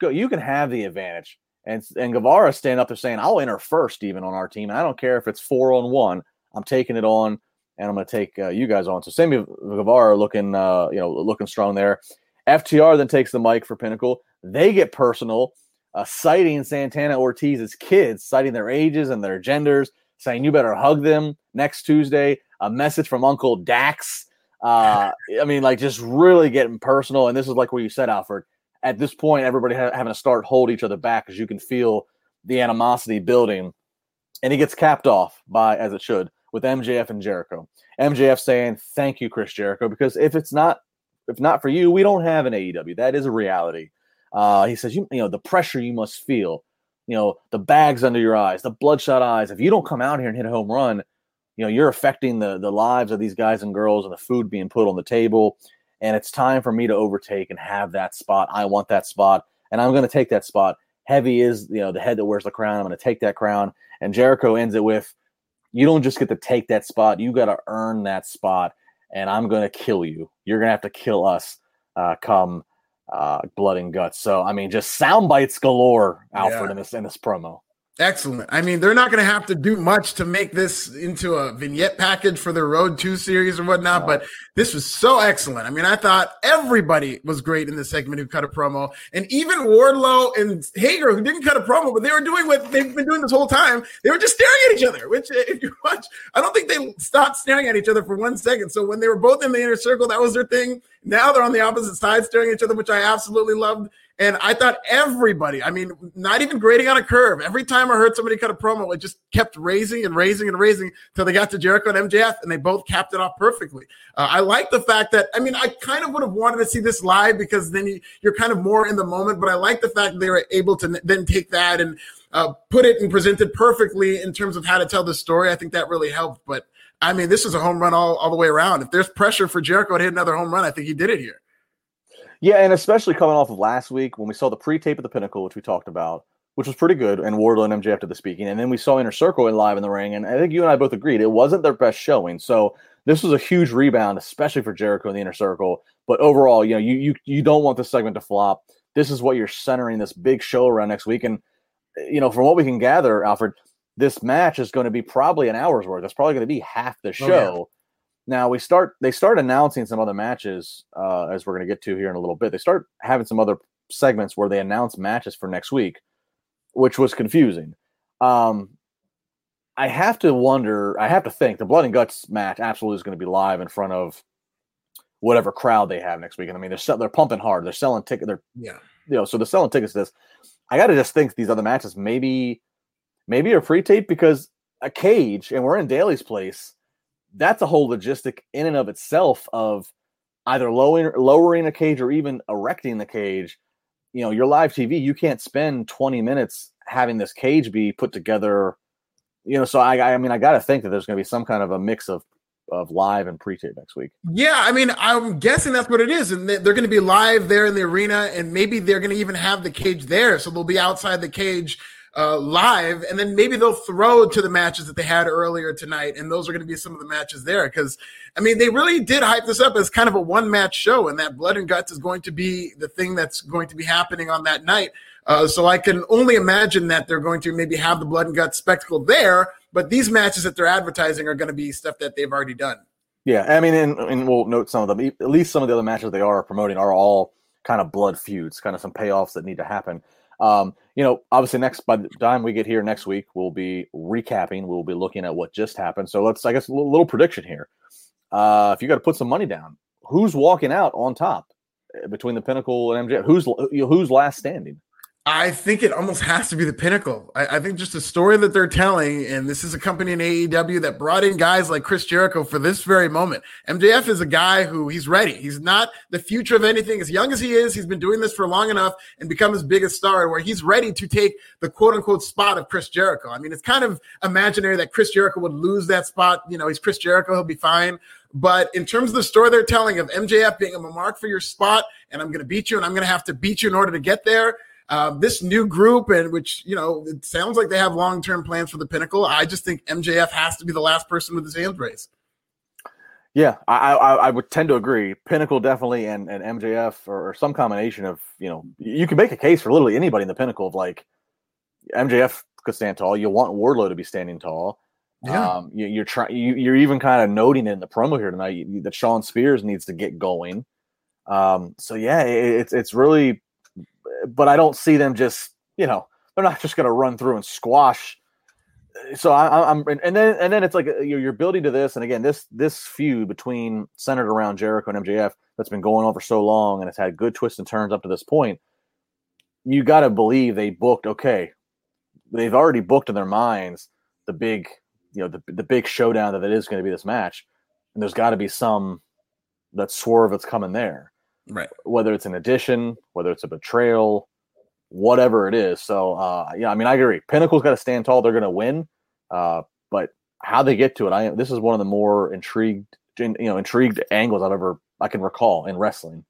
Go. You can have the advantage. And, and Guevara stand up there saying, I'll enter first, even on our team. And I don't care if it's four on one. I'm taking it on, and I'm going to take uh, you guys on. So Sammy Guevara looking, uh, you know, looking strong there. FTR then takes the mic for Pinnacle. They get personal, uh, citing Santana Ortiz's kids, citing their ages and their genders, saying you better hug them next Tuesday. A message from Uncle Dax. Uh, I mean, like just really getting personal. And this is like where you said, Alfred. At this point, everybody ha- having to start hold each other back because you can feel the animosity building. And he gets capped off by, as it should, with MJF and Jericho. MJF saying, "Thank you, Chris Jericho," because if it's not if not for you, we don't have an AEW. That is a reality. Uh, he says, you, you know, the pressure you must feel, you know, the bags under your eyes, the bloodshot eyes. If you don't come out here and hit a home run, you know, you're affecting the the lives of these guys and girls and the food being put on the table. And it's time for me to overtake and have that spot. I want that spot, and I'm going to take that spot. Heavy is, you know, the head that wears the crown. I'm going to take that crown. And Jericho ends it with, "You don't just get to take that spot. You got to earn that spot." and I'm going to kill you. You're going to have to kill us uh, come uh, blood and guts. So, I mean, just sound bites galore, Alfred, yeah. in this in this promo. Excellent. I mean, they're not going to have to do much to make this into a vignette package for their Road 2 series or whatnot, but this was so excellent. I mean, I thought everybody was great in this segment who cut a promo. And even Wardlow and Hager, who didn't cut a promo, but they were doing what they've been doing this whole time. They were just staring at each other, which, uh, if you watch, I don't think they stopped staring at each other for one second. So when they were both in the inner circle, that was their thing. Now they're on the opposite side staring at each other, which I absolutely loved. And I thought everybody, I mean, not even grading on a curve. Every time I heard somebody cut a promo, it just kept raising and raising and raising until they got to Jericho and MJF, and they both capped it off perfectly. Uh, I like the fact that, I mean, I kind of would have wanted to see this live because then you, are kind of more in the moment, but I like the fact they were able to then take that and uh, put it and present it perfectly in terms of how to tell the story. I think that really helped. But I mean, this is a home run all, all the way around. If there's pressure for Jericho to hit another home run, I think he did it here. Yeah, and especially coming off of last week when we saw the pre-tape of the Pinnacle, which we talked about, which was pretty good, and Wardlow and MJF did the speaking, and then we saw Inner Circle in live in the ring, and I think you and I both agreed it wasn't their best showing. So this was a huge rebound, especially for Jericho and the Inner Circle. But overall, you know, you you you don't want this segment to flop. This is what you're centering this big show around next week, and you know, from what we can gather, Alfred, this match is going to be probably an hour's worth. It's probably going to be half the show. Oh, yeah now we start they start announcing some other matches uh, as we're going to get to here in a little bit. They start having some other segments where they announce matches for next week, which was confusing. Um, I have to wonder. I have to think the blood and guts match absolutely is going to be live in front of whatever crowd they have next week. And I mean, they're they're pumping hard. They're selling tickets. They're yeah, you know, so they're selling tickets to this. I got to just think these other matches maybe maybe a pre-tape because a cage and we're in Daily's place that's a whole logistic in and of itself of either lowering lowering a cage or even erecting the cage. You know, your live TV, you can't spend 20 minutes having this cage be put together. You know, so I, I mean, I got to think that there's going to be some kind of a mix of of live and pre-tape next week. Yeah, I mean, I'm guessing that's what it is, and they're going to be live there in the arena, and maybe they're going to even have the cage there, so they'll be outside the cage uh, live, and then maybe they'll throw to the matches that they had earlier tonight, and those are going to be some of the matches there. Because I mean, they really did hype this up as kind of a one match show, and that blood and guts is going to be the thing that's going to be happening on that night. Uh, so I can only imagine that they're going to maybe have the blood and guts spectacle there, but these matches that they're advertising are going to be stuff that they've already done. Yeah, I mean, and, and we'll note some of them. At least some of the other matches they are promoting are all kind of blood feuds, kind of some payoffs that need to happen. Um, you know, obviously, next by the time we get here next week, we'll be recapping. We'll be looking at what just happened. So let's, I guess, a little, little prediction here. Uh, if you got to put some money down, who's walking out on top eh, between the Pinnacle and MJ? Who's who's last standing? I think it almost has to be the pinnacle. I, I, think just the story that they're telling, and this is a company in AEW that brought in guys like Chris Jericho for this very moment. MJF is a guy who he's ready. He's not the future of anything. As young as he is, he's been doing this for long enough and become his biggest star where he's ready to take the quote unquote spot of Chris Jericho. I mean, it's kind of imaginary that Chris Jericho would lose that spot. You know, he's Chris Jericho, he'll be fine. But in terms of the story they're telling of MJF being a mark for your spot, and I'm going to beat you, and I'm going to have to beat you in order to get there uh, this new group, and which you know it sounds like they have long term plans for the Pinnacle. I just think MJF has to be the last person with his hands raised. Yeah, I, I, I would tend to agree. Pinnacle definitely, and and MJF or, or, some combination of you know you can make a case for literally anybody in the Pinnacle of like MJF could stand tall. You want Wardlow to be standing tall. Yeah. Um, you, are trying. You, you're even kind of noting in the promo here tonight that Shawn Spears needs to get going. Um, so yeah, it, it's it's really, but I don't see them just you know they're not just going to run through and squash. So I, am and then and then it's like uh, you're, you're building to this, and again this this feud between centered around Jericho and MJF that's been going on for so long, and it's had good twists and turns up to this point. You got to believe they booked okay. They've already booked in their minds the big you know the the big showdown that it is going to be this match, and there's got to be some that swerve that's coming there, right? Whether it's an addition, whether it's a betrayal, whatever it is. So uh, yeah, I mean I agree. Pinnacle's got to stand tall. They're going to win, uh, but how they get to it, I am. this is one of the more intrigued you know intrigued angles I've ever I can recall in wrestling.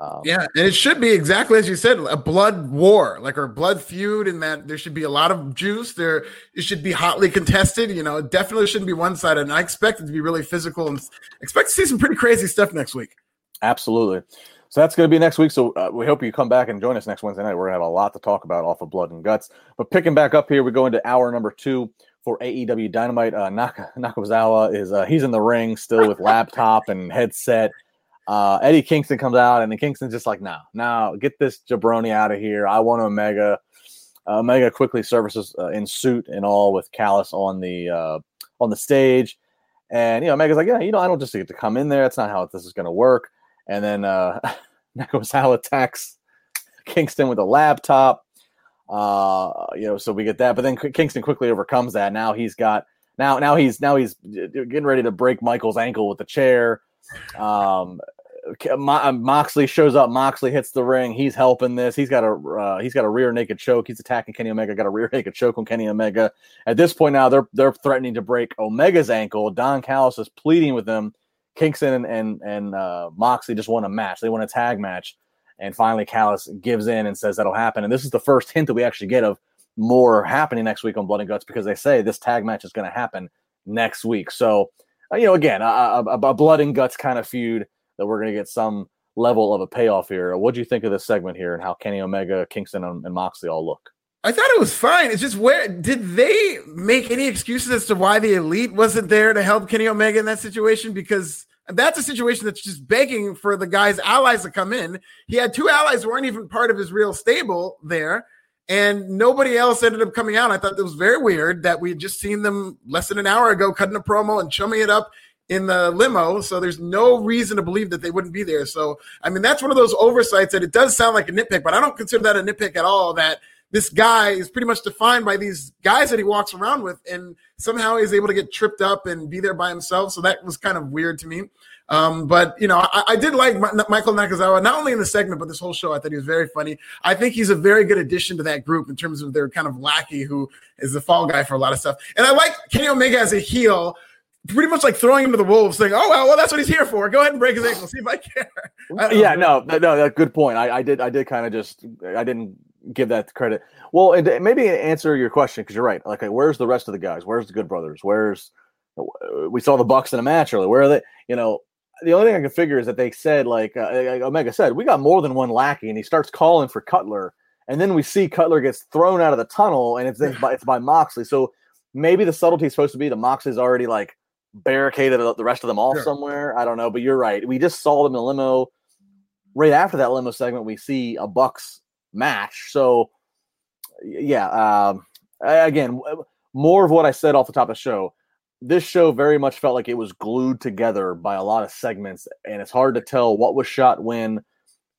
Um, yeah, and it should be exactly as you said, a blood war, like a blood feud, and that there should be a lot of juice. There, it should be hotly contested. You know, it definitely shouldn't be one sided. And I expect it to be really physical, and expect to see some pretty crazy stuff next week. Absolutely. So that's going to be next week. So uh, we hope you come back and join us next Wednesday night. We're going to have a lot to talk about off of Blood and Guts. But picking back up here, we go into hour number two for AEW Dynamite. Uh, Naka, Nakazawa is uh, he's in the ring still with laptop and headset. Uh, Eddie Kingston comes out, and Kingston's just like, "No, now get this jabroni out of here. I want Omega." Uh, Omega quickly services uh, in suit and all with Callis on the uh, on the stage, and you know Omega's like, "Yeah, you know, I don't just get to come in there. That's not how this is going to work." And then uh, Nakazawa attacks Kingston with a laptop. Uh, you know, so we get that, but then Kingston quickly overcomes that. Now he's got now now he's now he's getting ready to break Michael's ankle with the chair. Um, uh, Moxley shows up. Moxley hits the ring. He's helping this. He's got a uh, he's got a rear naked choke. He's attacking Kenny Omega. Got a rear naked choke on Kenny Omega. At this point now, they're they're threatening to break Omega's ankle. Don Callis is pleading with them. Kingston and and, and uh, Moxley just want a match. They want a tag match. And finally, Callis gives in and says that'll happen. And this is the first hint that we actually get of more happening next week on Blood and Guts because they say this tag match is going to happen next week. So uh, you know, again, a, a, a, blood and guts kind of feud that we're going to get some level of a payoff here. What do you think of this segment here and how Kenny Omega, Kingston, and, and Moxley all look? I thought it was fine. It's just where did they make any excuses as to why the elite wasn't there to help Kenny Omega in that situation? Because that's a situation that's just begging for the guy's allies to come in. He had two allies who weren't even part of his real stable there and nobody else ended up coming out. I thought that was very weird that we had just seen them less than an hour ago cutting a promo and chumming it up in the limo. So there's no reason to believe that they wouldn't be there. So, I mean, that's one of those oversights that it does sound like a nitpick, but I don't consider that a nitpick at all. That this guy is pretty much defined by these guys that he walks around with, and somehow he's able to get tripped up and be there by himself. So that was kind of weird to me. Um, but you know, I, I did like Michael Nakazawa not only in the segment but this whole show. I thought he was very funny. I think he's a very good addition to that group in terms of their kind of lackey who is the fall guy for a lot of stuff. And I like Kenny Omega as a heel pretty much like throwing him to the wolves, saying, "Oh well, well, that's what he's here for. Go ahead and break his ankle. See if I care." I yeah, no, no, no, good point. I, I did, I did kind of just, I didn't give that credit. Well, and maybe answer your question because you're right. Like, where's the rest of the guys? Where's the Good Brothers? Where's we saw the Bucks in a match earlier? Where are they? You know, the only thing I can figure is that they said, like uh, Omega said, we got more than one lackey, and he starts calling for Cutler, and then we see Cutler gets thrown out of the tunnel, and it's by, it's by Moxley. So maybe the subtlety is supposed to be that Moxley's already like barricaded the rest of them off sure. somewhere. I don't know, but you're right. We just saw them in the limo. Right after that limo segment, we see a Bucks match. So yeah, um, again, more of what I said off the top of the show this show very much felt like it was glued together by a lot of segments, and it's hard to tell what was shot when,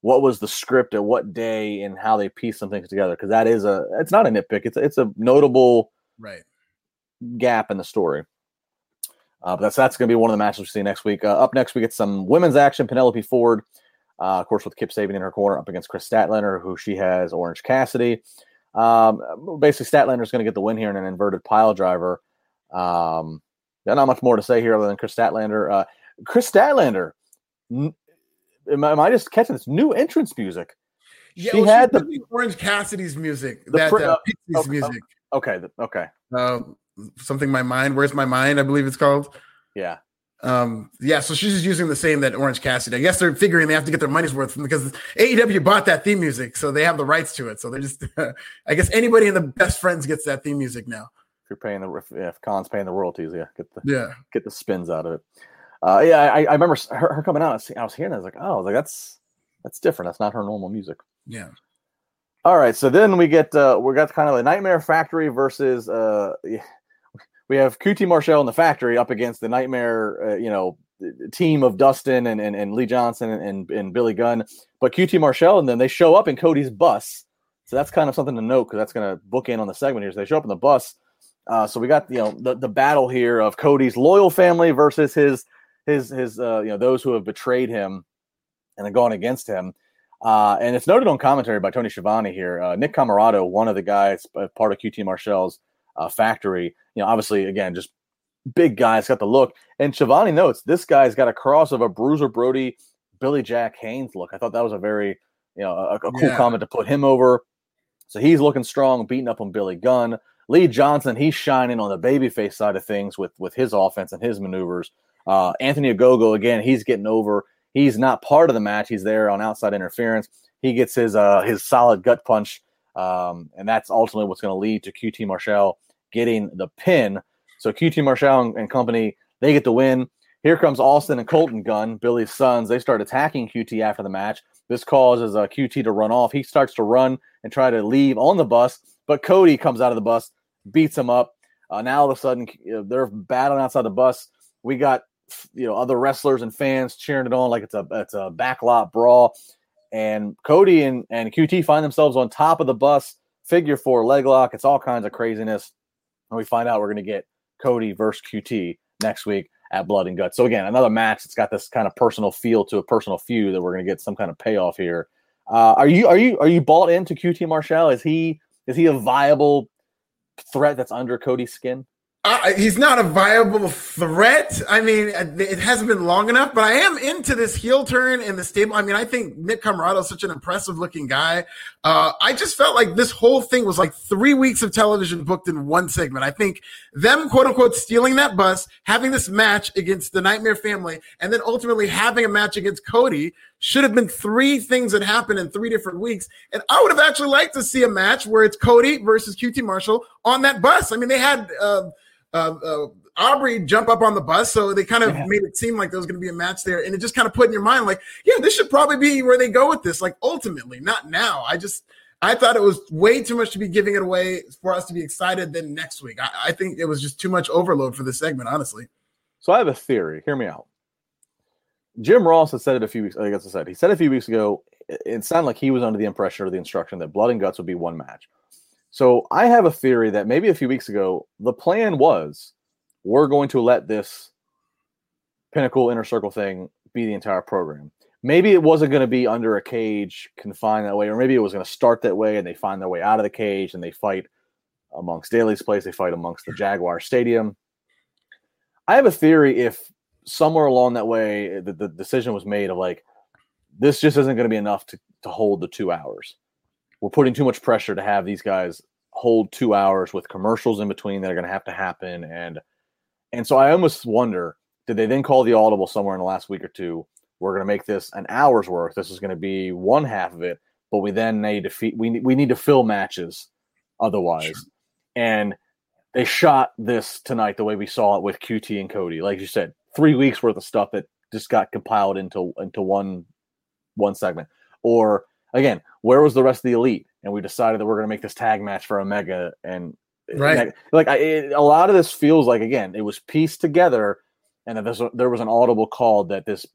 what was the script at what day, and how they pieced some things together. Because that is a, it's not a nitpick. It's a, it's a notable right gap in the story. Uh, but that's that's going to be one of the matches we see next week. Uh, up next, we get some women's action. Penelope Ford, uh, of course, with Kip Sabian in her corner, up against Kris Statlander, who she has Orange Cassidy. Um, basically, Statlander is going to get the win here in an inverted pile driver. Um, not much more to say here other than Kris Statlander. Uh, Kris Statlander, am, am I just catching this new entrance music? Yeah, she well, had the Orange Cassidy's music, that pr- uh, Pixies okay, music. Okay, okay. Uh, something my mind. Where's my mind? I believe it's called. Yeah. Um, yeah, so she's just using the same that Orange Cassidy. I guess they're figuring they have to get their money's worth because AEW bought that theme music, so they have the rights to it. So they're just, I guess anybody in the best friends gets that theme music now. If you're paying the, if, if Khan's paying the royalties, yeah, get the yeah, get the spins out of it. Uh, yeah, I, I remember her, her, coming out. I was hearing, I was like, oh, was like that's that's different. That's not her normal music. Yeah. All right, so then we get uh, we got kind of the Nightmare Factory versus uh, we have QT Marshall in the factory up against the Nightmare, uh, you know, team of Dustin and, and, and Lee Johnson and, and, and, Billy Gunn. But QT Marshall and then they show up in Cody's bus. So that's kind of something to note because that's going to book in on the segment here. So they show up in the bus. Uh, so we got you know the, the battle here of Cody's loyal family versus his his his uh, you know those who have betrayed him and have gone against him. Uh, and it's noted on commentary by Tony Schiavone here. Uh, Nick Comoroto, one of the guys uh, part of QT Marshall's uh, factory. You know, obviously, again, just big guys got the look. And Schiavone notes this guy's got a cross of a Bruiser Brody, Billy Jack Haynes look. I thought that was a very, you know, a, a cool yeah. comment to put him over. So he's looking strong, beating up on Billy Gunn. Lee Johnson, he's shining on the babyface side of things with with his offense and his maneuvers. Uh, Anthony Ogogo, again, he's getting over. He's not part of the match. He's there on outside interference. He gets his uh, his solid gut punch um, and that's ultimately what's going to lead to QT Marshall getting the pin. So QT Marshall and company, they get the win. Here comes Austin and Colton Gunn, Billy's sons. They start attacking QT after the match. This causes uh, QT to run off. He starts to run and try to leave on the bus, but Cody comes out of the bus, beats him up. Uh, now all of a sudden they're battling outside the bus. We got you know other wrestlers and fans cheering it on like it's a it's a backlot brawl and Cody and, and QT find themselves on top of the bus, figure four leg lock. It's all kinds of craziness. And we find out we're going to get Cody versus QT next week at Blood and Guts. So again, another match that's got this kind of personal feel to a personal feud that we're going to get some kind of payoff here. Uh, are you are you are you bought into QT Marshall? Is he is he a viable threat that's under Cody's skin? Uh, he's not a viable threat. I mean, it hasn't been long enough, but I am into this heel turn in the stable. I mean, I think Nick Comoroto is such an impressive looking guy. Uh, I just felt like this whole thing was like three weeks of television booked in one segment. I think them, quote unquote, stealing that bus, having this match against the Nightmare family, and then ultimately having a match against Cody should have been three things that happened in three different weeks. And I would have actually liked to see a match where it's Cody versus QT Marshall on that bus. I mean, they had, uh, uh, uh, Aubrey jump up on the bus. So they kind of yeah. made it seem like there was going to be a match there. And it just kind of put in your mind, like, yeah, this should probably be where they go with this. Like, ultimately, not now. I just, I thought it was way too much to be giving it away for us to be excited then next week. I, I think it was just too much overload for this segment, honestly. So I have a theory. Hear me out. Jim Ross has said it a few weeks. I guess I said he said a few weeks ago. It sounded like he was under the impression or the instruction that Blood and Guts would be one match. So I have a theory that maybe a few weeks ago, the plan was we're going to let this pinnacle inner circle thing be the entire program. Maybe it wasn't going to be under a cage confined that way, or maybe it was going to start that way and they find their way out of the cage and they fight amongst Daily's place, they fight amongst the Jaguar Stadium. I have a theory if somewhere along that way the, the decision was made of like this just isn't going to be enough to, to hold the two hours we're putting too much pressure to have these guys hold two hours with commercials in between that are going to have to happen. And and so i almost wonder did they then call the audible somewhere in the last week or two we're going to make this an hour's worth. This is going to be one half of it but we then need to feed, we, we need to fill matches otherwise. Sure. and they shot this tonight the way we saw it with qt and cody. Like you said three weeks worth of stuff that just got compiled into into one one segment. Or again, where was the rest of the elite? And we decided that we're going to make this tag match for Omega. And right, like I, it, a lot of this feels like again, it was pieced together, and that there was an audible call that this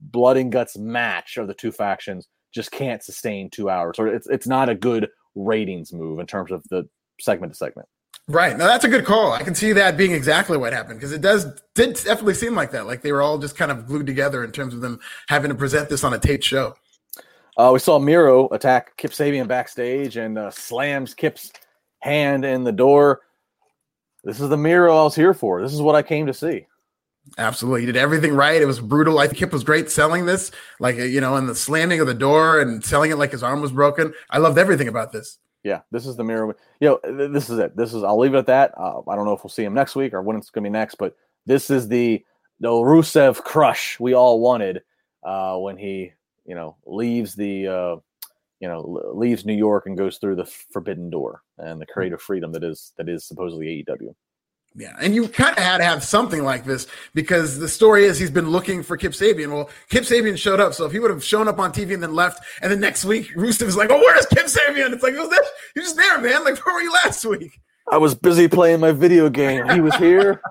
blood and guts match of the two factions just can't sustain two hours, or it's it's not a good ratings move in terms of the segment to segment. Right. Now that's a good call. I can see that being exactly what happened because it does did definitely seem like that. Like they were all just kind of glued together in terms of them having to present this on a taped show. Uh, we saw Miro attack Kip Sabian backstage and uh, slams Kip's hand in the door. This is the Miro I was here for. This is what I came to see. Absolutely. He did everything right. It was brutal. I think Kip was great selling this, like, you know, and the slamming of the door and selling it like his arm was broken. I loved everything about this. Yeah, this is the Miro. You know, this is it. This is, I'll leave it at that. Uh, I don't know if we'll see him next week or when it's going to be next, but this is the, the Rusev crush we all wanted uh, when he, you know, leaves the, uh, you know, leaves New York and goes through the forbidden door and the creative freedom that is, that is supposedly AEW. Yeah, and you kind of had to have something like this because the story is he's been looking for Kip Sabian. Well, Kip Sabian showed up, so if he would have shown up on TV and then left, and then next week Rusev is like, "Oh, where's Kip Sabian?" It's like, "Was that you're just there, man? Like, where were you last week?" I was busy playing my video game. He was here.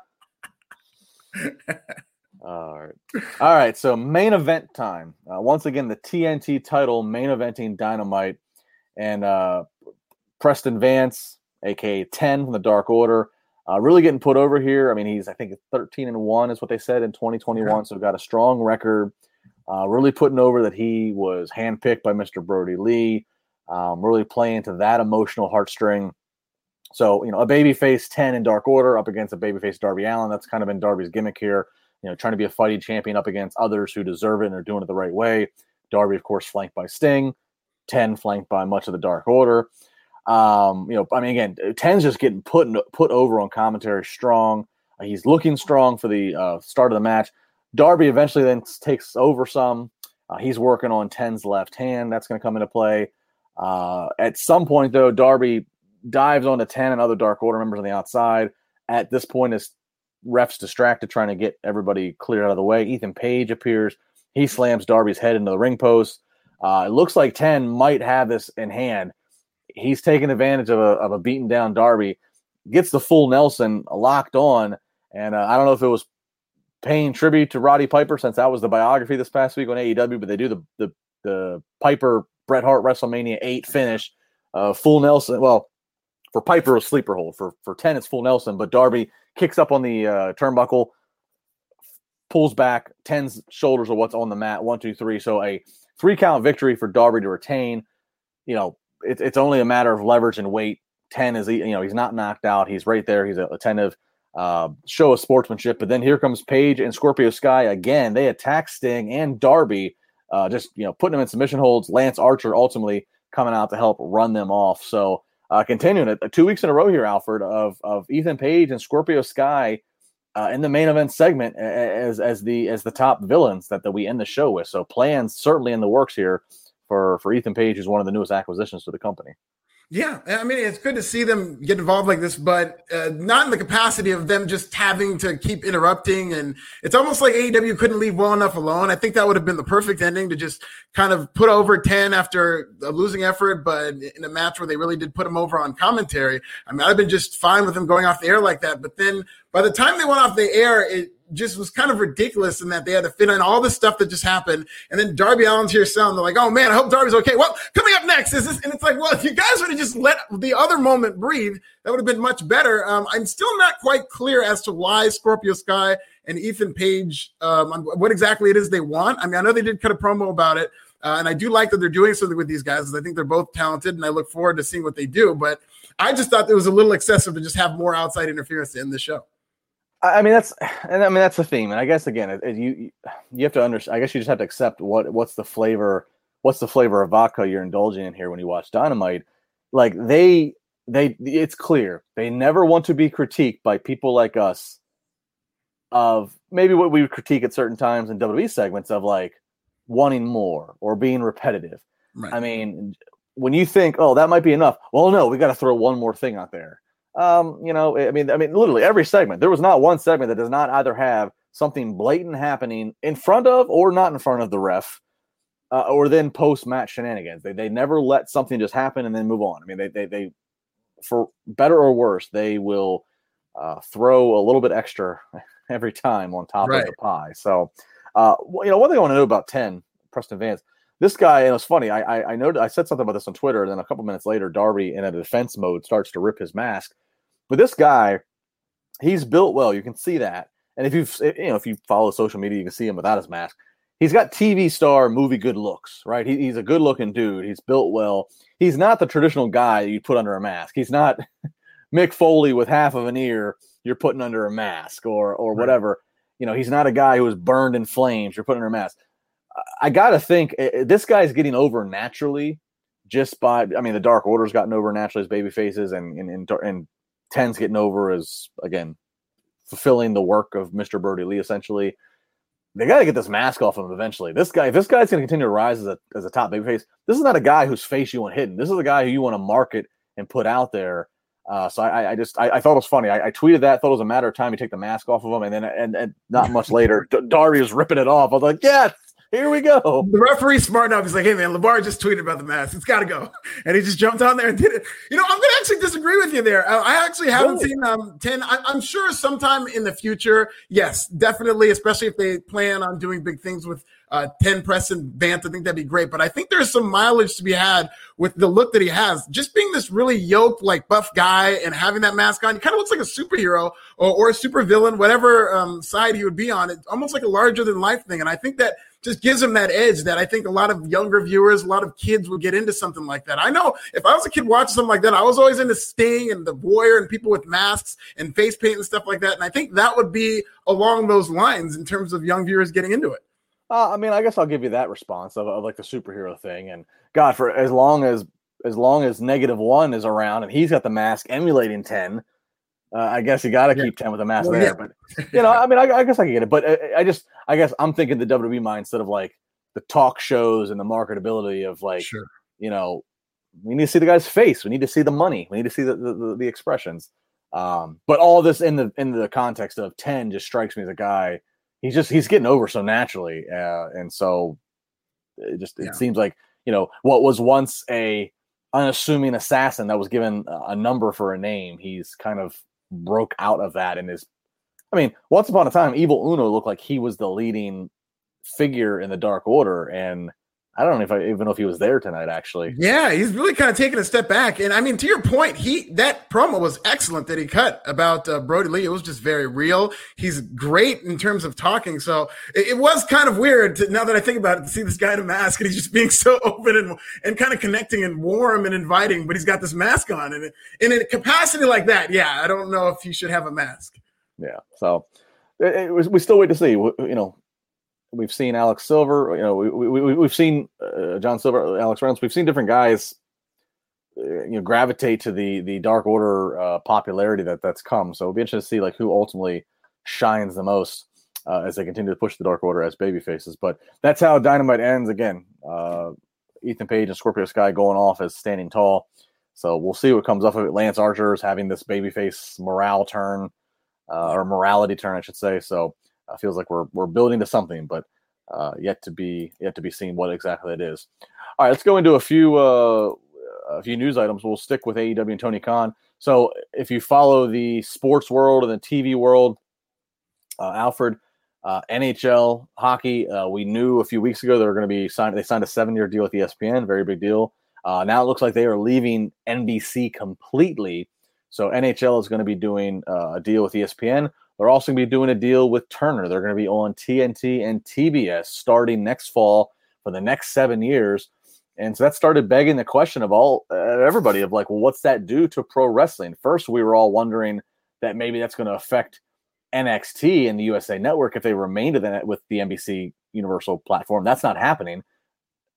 All right, all right. So main event time. Uh, once again, the TNT title main eventing Dynamite, and uh, Preston Vance, aka Ten from the Dark Order uh, really getting put over here. I mean, he's I think 13 and one is what they said in 2021, yeah. so got a strong record. Uh, really putting over that he was handpicked by Mr. Brodie Lee. Um, really playing to that emotional heartstring. So you know, a babyface 10 in Dark Order up against a babyface Darby Allin. That's kind of been Darby's gimmick here. You know, trying to be a fighting champion up against others who deserve it and are doing it the right way. Darby, of course, flanked by Sting. 10 flanked by much of the Dark Order. Um, you know, I mean, again, Ten's just getting put put over on commentary strong. Uh, he's looking strong for the uh, start of the match. Darby eventually then takes over some. Uh, he's working on Ten's left hand. That's going to come into play. Uh, at some point, though, Darby dives onto 10 and other Dark Order members on the outside. At this point, is refs distracted trying to get everybody cleared out of the way. Ethan Page appears. He slams Darby's head into the ring post. Uh, it looks like 10 might have this in hand he's taking advantage of a, of a beaten down Darby, gets the full Nelson locked on. And uh, I don't know if it was paying tribute to Roddy Piper since that was the biography this past week on AEW, but they do the the, the Piper Bret Hart WrestleMania 8 finish. Uh, full Nelson. Well, for Piper, a sleeper hold. For for 10, it's full Nelson, but Darby kicks up on the uh, turnbuckle, pulls back. 10's shoulders are what's on the mat. One, two, three. So a three count victory for Darby to retain. You know, it's it's only a matter of leverage and weight. Ten is you know he's not knocked out. He's right there. He's attentive. Uh, show of sportsmanship. But then here comes Page and Scorpio Sky again. They attack Sting and Darby, uh, just you know putting them in submission holds. Lance Archer ultimately coming out to help run them off. So uh, continuing it, two weeks in a row here, Alfred, of of Ethan Page and Scorpio Sky uh, in the main event segment as as the as the top villains that, that we end the show with. So plans certainly in the works here for for Ethan Page, who's one of the newest acquisitions to the company. Yeah, I mean, it's good to see them get involved like this, but uh, not in the capacity of them just having to keep interrupting. And it's almost like AEW couldn't leave well enough alone. I think that would have been the perfect ending to just kind of put over 10 after a losing effort, but in a match where they really did put him over on commentary. I mean, I'd have been just fine with them going off the air like that. But then by the time they went off the air, it just was kind of ridiculous in that they had to fit in all the stuff that just happened. And then Darby Allin's here selling. They're like, oh man, I hope Darby's okay. Well, coming up next is this. And it's like, well, if you guys would have just let the other moment breathe, that would have been much better. Um, I'm still not quite clear as to why Scorpio Sky and Ethan Page, um, what exactly it is they want. I mean, I know they did cut a promo about it. Uh, and I do like that they're doing something with these guys. I think they're both talented, and I look forward to seeing what they do. But I just thought it was a little excessive to just have more outside interference to end the show. I mean that's, and I mean that's the theme, and I guess again, it, it, you you have to understand. I guess you just have to accept what what's the flavor, what's the flavor of vodka you're indulging in here when you watch Dynamite. Like they they, it's clear they never want to be critiqued by people like us. Of maybe what we would critique at certain times in WWE segments of like wanting more or being repetitive. Right. I mean, when you think, oh, that might be enough. Well, no, we got to throw one more thing out there um, you know, I mean, I mean, literally every segment. There was not one segment that does not either have something blatant happening in front of or not in front of the ref, uh, or then post match shenanigans. They they never let something just happen and then move on. I mean, they they they for better or worse, they will uh, throw a little bit extra every time on top right. of the pie. So, uh, you know, one thing I want to know about ten Preston Vance. This guy, and it's funny. I I, I know I said something about this on Twitter, and then a couple minutes later, Darby in a defense mode starts to rip his mask but this guy, he's built well. You can see that. And if you've you know if you follow social media, you can see him without his mask. He's got TV star movie good looks, right? He, he's a good looking dude. He's built well. He's not the traditional guy you put under a mask. He's not Mick Foley with half of an ear you're putting under a mask or or whatever. you know, he's not a guy who was burned in flames. You're putting under a mask. I got to think eh, eh, this guy's getting over naturally just by, I mean, the Dark Order's gotten over naturally as baby faces, and, and, and, and Ten's getting over as, again, fulfilling the work of Mr. Brodie Lee essentially. They got to get this mask off of him eventually. This guy, if this guy's going to continue to rise as a, as a top babyface, this is not a guy whose face you want hidden. This is a guy who you want to market and put out there. Uh, so I, I just I, I, thought it was funny. I, I, tweeted that. Thought it was a matter of time you take the mask off of him, and then and, and not much later, Darby was ripping it off. I was like, yes, here we go. The referee smart enough. He's like, hey, man, LaBar just tweeted about the mask. It's got to go. And he just jumped on there and did it. You know, I'm going to actually disagree with you there. I actually haven't really? seen um, 10. I, am sure sometime in the future, yes, definitely, especially if they plan on doing big things with uh, 10 Preston Vance. I think that'd be great. But I think there's some mileage to be had with the look that he has. Just being this really yoked, like buff guy and having that mask on, he kind of looks like a superhero or, or a super villain, whatever um, side he would be on. It's almost like a larger than life thing. And I think that just gives him that edge that I think a lot of younger viewers, a lot of kids would get into something like that. I know if I was a kid watching something like that, I was always into Sting and the Warrior and people with masks and face paint and stuff like that. And I think that would be along those lines in terms of young viewers getting into it. Uh, I mean, I guess I'll give you that response of, of like the superhero thing. And God, for as long as as long as negative one is around and he's got the mask emulating ten, uh, I guess you got to yeah. keep ten with a mask well, there. Yeah. But you know, I mean, I, I, guess I can get it. But I, uh, I, just, I guess I'm thinking the WWE mindset of like the talk shows and the marketability of like, sure. you know, we need to see the guy's face. We need to see the money. We need to see the the, the, expressions. Um, but all this in the in the context of ten just strikes me as a guy. He's just he's getting over so naturally, uh, and so it just it yeah. seems like you know what was once a unassuming assassin that was given a number for a name. He's kind of broke out of that and is I mean, once upon a time, Evil Uno looked like he was the leading figure in the Dark Order, and I don't know if I even know if he was there tonight. Actually, yeah, he's really kind of taking a step back. And I mean, to your point, he that promo was excellent that he cut about uh, Brodie Lee. It was just very real. He's great in terms of talking. So it, it was kind of weird to, now that I think about it to see this guy in a mask and he's just being so open and and kind of connecting and warm and inviting, but he's got this mask on. And in a capacity like that, yeah, I don't know if he should have a mask. Yeah. So it, it was, we still wait to see. You know, we've seen Alex Silver. You know, we, we, we've seen uh, John Silver, Alex Reynolds. We've seen different guys, uh, you know, gravitate to the the Dark Order uh, popularity that that's come. So it'll be interesting to see like who ultimately shines the most uh, as they continue to push the Dark Order as baby faces. But that's how Dynamite ends. Again, uh, Ethan Page and Scorpio Sky going off as standing tall. So we'll see what comes up of it. Lance Archer is having this babyface morale turn uh, or morality turn, I should say. So uh, feels like we're we're building to something, but uh, yet to be yet to be seen what exactly it is. All right, let's go into a few uh, a few news items. We'll stick with AEW and Tony Khan. So if you follow the sports world and the TV world, uh, Alfred. Uh, NHL hockey. Uh, we knew a few weeks ago they were going to be signed. They signed a seven-year deal with ESPN, very big deal. Uh, now it looks like they are leaving NBC completely. So NHL is going to be doing a deal with ESPN. They're also going to be doing a deal with Turner. They're going to be on TNT and TBS starting next fall for the next seven years. And so that started begging the question of all uh, everybody of like, well, what's that do to pro wrestling? First, we were all wondering that maybe that's going to affect NXT and the USA Network if they remain to the with the NBC Universal platform. That's not happening.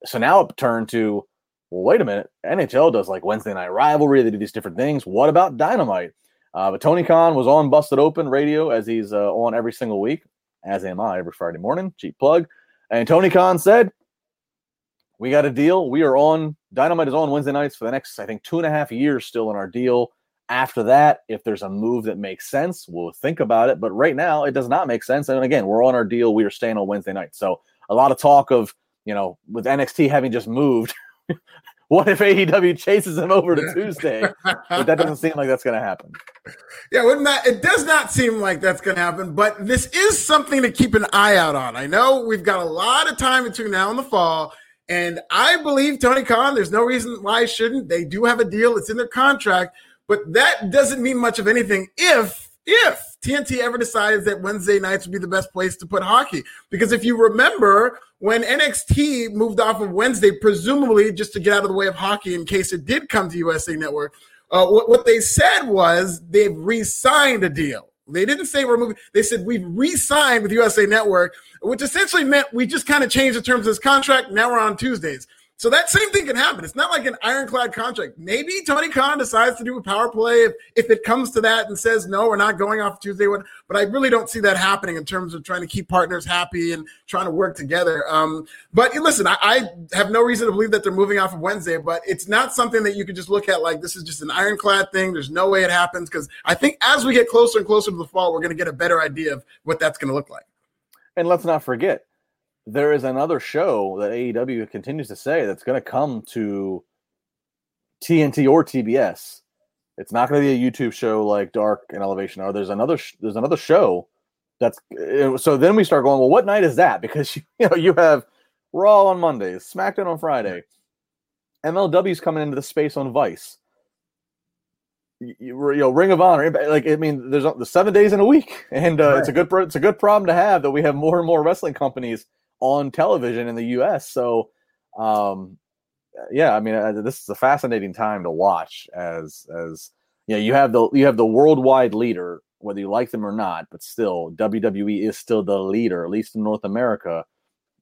So now it turned to, well, wait a minute. NHL does like Wednesday Night Rivalry. They do these different things. What about Dynamite? Uh, but Tony Khan was on Busted Open Radio as he's uh, on every single week, as am I every Friday morning. Cheap plug. And Tony Khan said, "We got a deal. We are on. Dynamite is on Wednesday nights for the next, I think, two and a half years still in our deal. After that, if there's a move that makes sense, we'll think about it. But right now, it does not make sense. And again, we're on our deal. We are staying on Wednesday night. So a lot of talk of you know with NXT having just moved." What if AEW chases him over to Tuesday? but that doesn't seem like that's going to happen. Yeah, wouldn't that? It does not seem like that's going to happen. But this is something to keep an eye out on. I know we've got a lot of time between now and the fall, and I believe Tony Khan. There's no reason why I shouldn't. They do have a deal; it's in their contract. But that doesn't mean much of anything if if TNT ever decides that Wednesday nights would be the best place to put hockey. Because if you remember, when NXT moved off of Wednesday, presumably just to get out of the way of hockey in case it did come to USA Network, uh, what, what they said was they've re signed a deal They didn't say we're moving. They said we've re-signed with USA Network, which essentially meant we just kind of changed the terms of this contract. Now we're on Tuesdays. So that same thing can happen. It's not like an ironclad contract. Maybe Tony Khan decides to do a power play if, if it comes to that and says, no, we're not going off Tuesday. But I really don't see that happening in terms of trying to keep partners happy and trying to work together. Um, but listen, I, I, have no reason to believe that they're moving off of Wednesday, but it's not something that you can just look at like this is just an ironclad thing. There's no way it happens because I think as we get closer and closer to the fall, we're going to get a better idea of what that's going to look like. And let's not forget, there is another show that AEW continues to say that's going to come to TNT or TBS. It's not going to be a YouTube show like Dark and Elevation are. There's another sh- there's another show that's uh, so then we start going, well, what night is that? Because you know you have Raw on Mondays, SmackDown on Friday, MLW's coming into the space on Vice. You, you know, Ring of Honor, like I mean, there's the seven days in a week, and uh, right. it's a good it's a good problem to have that we have more and more wrestling companies on television in the U.S. So, um, yeah, I mean, uh, this is a fascinating time to watch as as you know, you have the you have the worldwide leader, whether you like them or not, but still WWE is still the leader, at least in North America,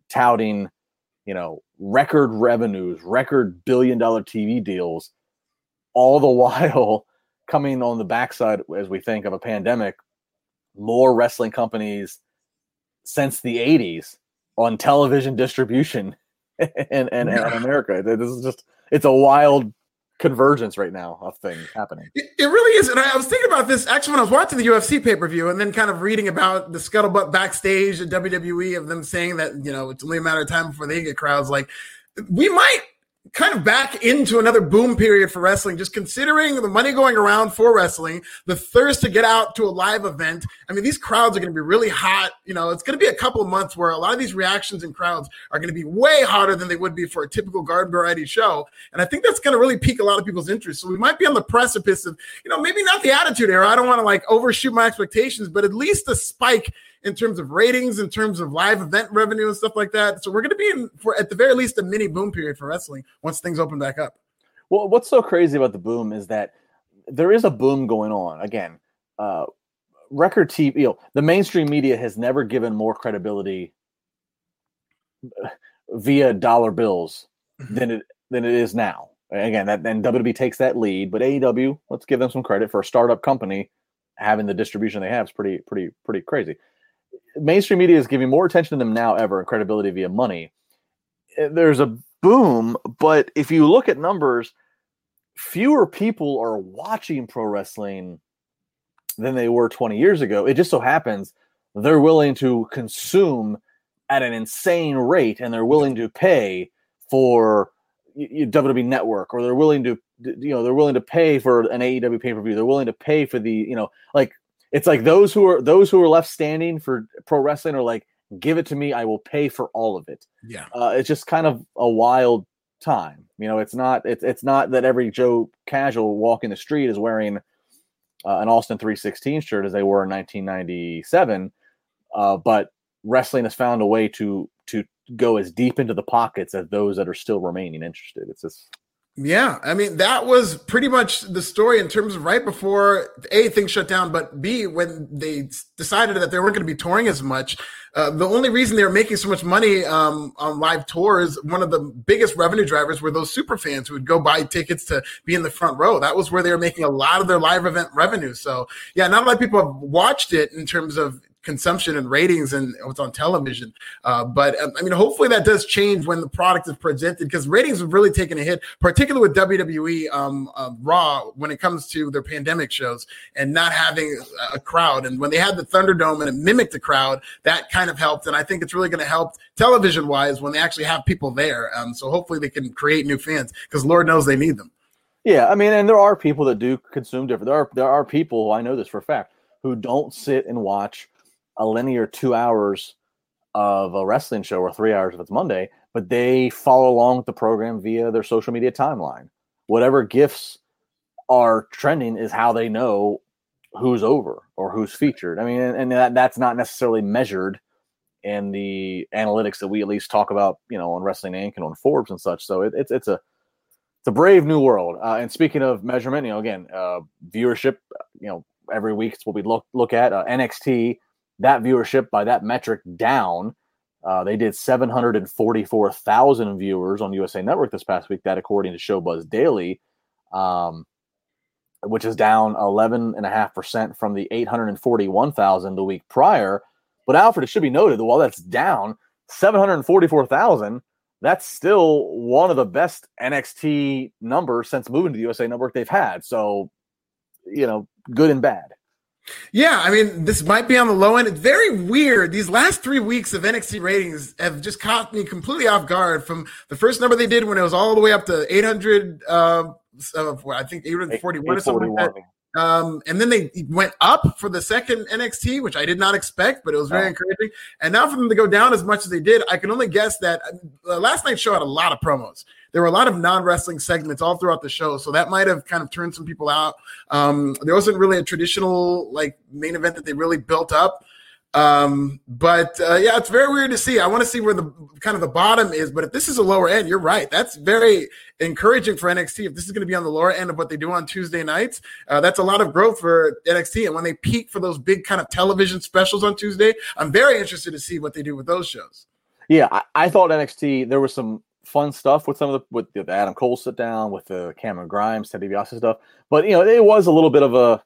touting you know record revenues, record billion dollar TV deals, all the while coming on the backside as we think of a pandemic, more wrestling companies since the 80s on television distribution in, in, in America. This is just it's a wild convergence right now of things happening. It, it, really is. And I, I, was thinking about this actually when I was watching the UFC pay per view and then kind of reading about the scuttlebutt backstage at WWE of them saying that, you know, it's only a matter of time before they get crowds. Like, we might kind of back into another boom period for wrestling, just considering the money going around for wrestling, the thirst to get out to a live event. I mean, these crowds are going to be really hot. You know, it's going to be a couple of months where a lot of these reactions and crowds are going to be way hotter than they would be for a typical garden variety show. And I think that's going to really pique a lot of people's interest. So we might be on the precipice of, you know, maybe not the attitude era. I don't want to like overshoot my expectations, but at least a spike in terms of ratings, in terms of live event revenue and stuff like that. So we're going to be in for at the very least a mini boom period for wrestling once things open back up. Well, what's so crazy about the boom is that there is a boom going on. Again, uh, record TV, you know, the mainstream media has never given more credibility uh, via dollar bills than it than it is now. Again, that then WWE takes that lead, but AEW, let's give them some credit for a startup company having the distribution they have is pretty pretty pretty crazy mainstream media is giving more attention to them now ever and credibility via money. Eh, there's a boom, but if you look at numbers, fewer people are watching pro wrestling than they were 20 years ago. It just so happens they're willing to consume at an insane rate and they're willing to pay for WWE network or they're willing to you know they're willing to pay for an AEW pay-per-view. They're willing to pay for the, you know, like it's like those who are those who are left standing for pro wrestling are like, give it to me, I will pay for all of it. Yeah, uh, it's just kind of a wild time. You know, it's not it's it's not that every Joe casual walking the street is wearing uh, an Austin 316 shirt as they were in 1997, uh, but wrestling has found a way to to go as deep into the pockets as those that are still remaining interested. It's just yeah, I mean that was pretty much the story in terms of right before a things shut down, but b when they decided that they weren't going to be touring as much. Uh, the only reason they were making so much money um, on live tours, one of the biggest revenue drivers were those super fans who would go buy tickets to be in the front row. That was where they were making a lot of their live event revenue. So yeah, not a lot of people have watched it in terms of consumption and ratings and what's on television. Uh, but um, I mean, hopefully that does change when the product is presented because ratings have really taken a hit, particularly with WWE um, uh, Raw when it comes to their pandemic shows and not having a crowd. And when they had the Thunderdome and it mimicked the crowd, that kind of helped. And I think it's really going to help television wise when they actually have people there. Um, so hopefully they can create new fans because Lord knows they need them. Yeah, I mean, and there are people that do consume different. There are there are people I know this for a fact who don't sit and watch a linear two hours of a wrestling show or three hours if it's Monday, but they follow along with the program via their social media timeline. Whatever gifts are trending is how they know who's over or who's featured. I mean, and, and that, that's not necessarily measured in the analytics that we at least talk about, you know, on Wrestling Inc. and on Forbes and such. So it, it's it's a it's a brave new world. Uh, and speaking of measurement, you know, again, uh, viewership, you know, every week it's what we look look at. Uh, NXT that viewership by that metric down. Uh, they did 744,000 viewers on USA Network this past week. That according to Showbuzz Daily, um, which is down 11.5% from the 841,000 the week prior. But Alfred, it should be noted that while that's down 744,000, that's still one of the best NXT numbers since moving to the USA Network they've had. So, you know, good and bad. Yeah, I mean, this might be on the low end. It's very weird. These last three weeks of NXT ratings have just caught me completely off guard from the first number they did when it was all the way up to 800, uh, I think 841 or something like that. Um, and then they went up for the second NXT, which I did not expect, but it was very oh. encouraging. And now for them to go down as much as they did, I can only guess that uh, last night's show had a lot of promos. There were a lot of non wrestling segments all throughout the show, so that might have kind of turned some people out. Um, there wasn't really a traditional like main event that they really built up. Um, but uh, yeah, it's very weird to see. I want to see where the kind of the bottom is. But if this is a lower end, you're right. That's very encouraging for NXT. If this is going to be on the lower end of what they do on Tuesday nights, uh, that's a lot of growth for NXT. And when they peak for those big kind of television specials on Tuesday, I'm very interested to see what they do with those shows. Yeah, I, I thought NXT there was some fun stuff with some of the with the Adam Cole sit down with the Cameron Grimes, Ted DiBiase stuff. But you know, it was a little bit of a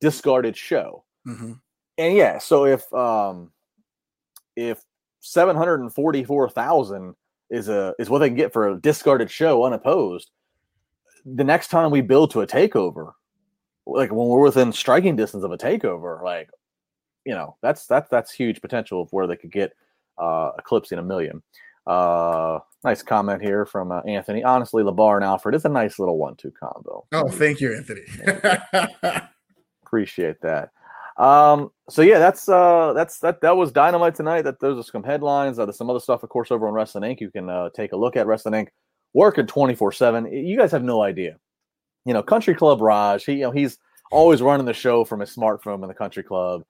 discarded show. Mm-hmm and yeah, so if um if seven hundred and forty four thousand is a is what they can get for a discarded show unopposed, the next time we build to a takeover, like when we're within striking distance of a takeover, like you know, that's that's that's huge potential of where they could get uh eclipsing a million. Uh nice comment here from uh, Anthony. Honestly, LaBar and Alfred is a nice little one-two combo. Oh, thank you, Anthony. Appreciate that. Um, so yeah, that's uh, that's that that was Dynamite tonight. That those are some headlines. Uh, there's some other stuff, of course, over on Wrestling Inc. You can uh, take a look at Wrestling Inc. Working 24 seven. You guys have no idea. You know, Country Club Raj. He you know he's always running the show from his smartphone in the Country Club.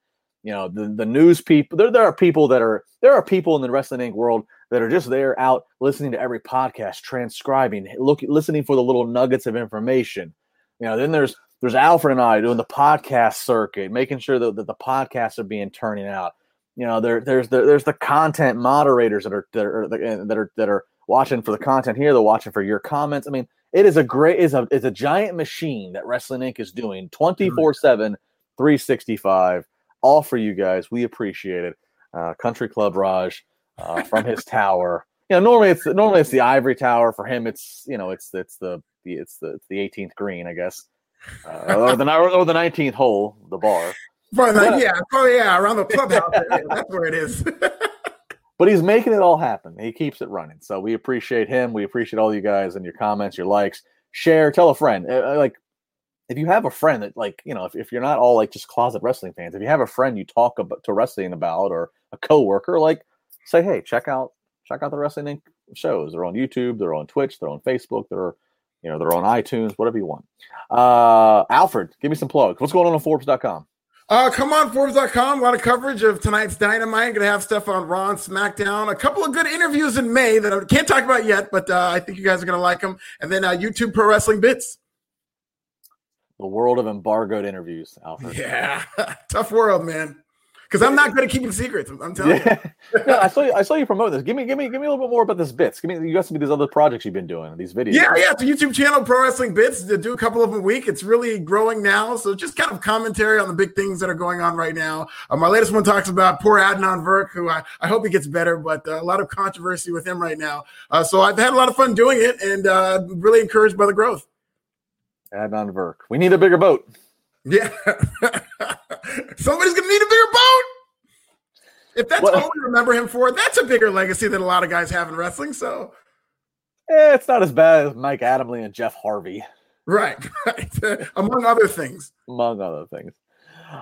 You know, the the news people. There there are people that are there are people in the Wrestling Inc. world that are just there out listening to every podcast, transcribing, look listening for the little nuggets of information. You know, then there's there's Alfred and I doing the podcast circuit, making sure that, that the podcasts are being turning out. You know, there there's the, there's the content moderators that are that are that are that are watching for the content here. They're watching for your comments. I mean, it is a great is a is a giant machine that Wrestling Inc. is doing 24 7, 365, all for you guys. We appreciate it. Uh, Country Club Raj uh, from his tower. You know, normally it's normally it's the ivory tower. For him, it's you know it's it's the, the it's the it's the 18th green, I guess uh, or the or the nineteenth hole, the bar. But, like, yeah, oh yeah, around the clubhouse. that's where it is. but he's making it all happen. He keeps it running. So we appreciate him. We appreciate all you guys and your comments, your likes, share, tell a friend. Uh, uh, like if you have a friend that like you know if, if you're not all like just closet wrestling fans, if you have a friend you talk about to wrestling about or a coworker, like say hey check out check out the wrestling shows. They're on YouTube. They're on Twitch. They're on Facebook. They're you know, they're on iTunes, whatever you want. Uh, Alfred, give me some plugs. What's going on on Forbes.com? Uh, come on, Forbes.com. A lot of coverage of tonight's Dynamite. Going to have stuff on Raw and SmackDown. A couple of good interviews in May that I can't talk about yet, but uh, I think you guys are going to like them. And then uh, YouTube Pro Wrestling Bits. The world of embargoed interviews, Alfred. Yeah, tough world, man because I'm not good at keeping secrets. I'm telling yeah. you. no, I saw you. I saw you promote this. Give me, give me, give me a little bit more about this bits. Give me. You got some of these other projects you've been doing. These videos. Yeah, yeah. It's a YouTube channel, Pro Wrestling Bits. To do a couple of them a week. It's really growing now. So just kind of commentary on the big things that are going on right now. Uh, my latest one talks about poor Adnan Virk, who I, I hope he gets better, but uh, a lot of controversy with him right now. Uh, so I've had a lot of fun doing it, and uh, really encouraged by the growth. Adnan Virk. We need a bigger boat. Yeah. Somebody's gonna need a bigger boat. If that's all we remember him for, that's a bigger legacy than a lot of guys have in wrestling. So, eh, it's not as bad as Mike Adamle and Jeff Harvey. Right, right. Among other things. Among other things.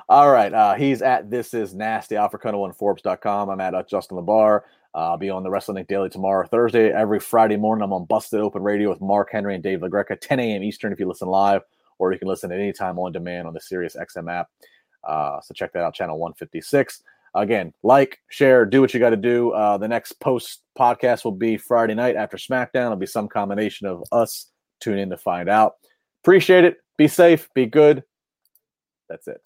All right. Uh, he's at This Is Nasty, Alfred on Forbes.com. I'm at uh, Justin LaBar. Uh, I'll be on the Wrestling Daily tomorrow, Thursday. Every Friday morning, I'm on Busted Open Radio with Mark Henry and Dave LaGreca, 10 a.m. Eastern if you listen live, or you can listen at any time on demand on the Sirius XM app. Uh, so check that out, channel 156 again, like, share, do what you got to do. Uh, the next post podcast will be Friday night after SmackDown. It'll be some combination of us. Tune in to find out. Appreciate it. Be safe. Be good. That's it.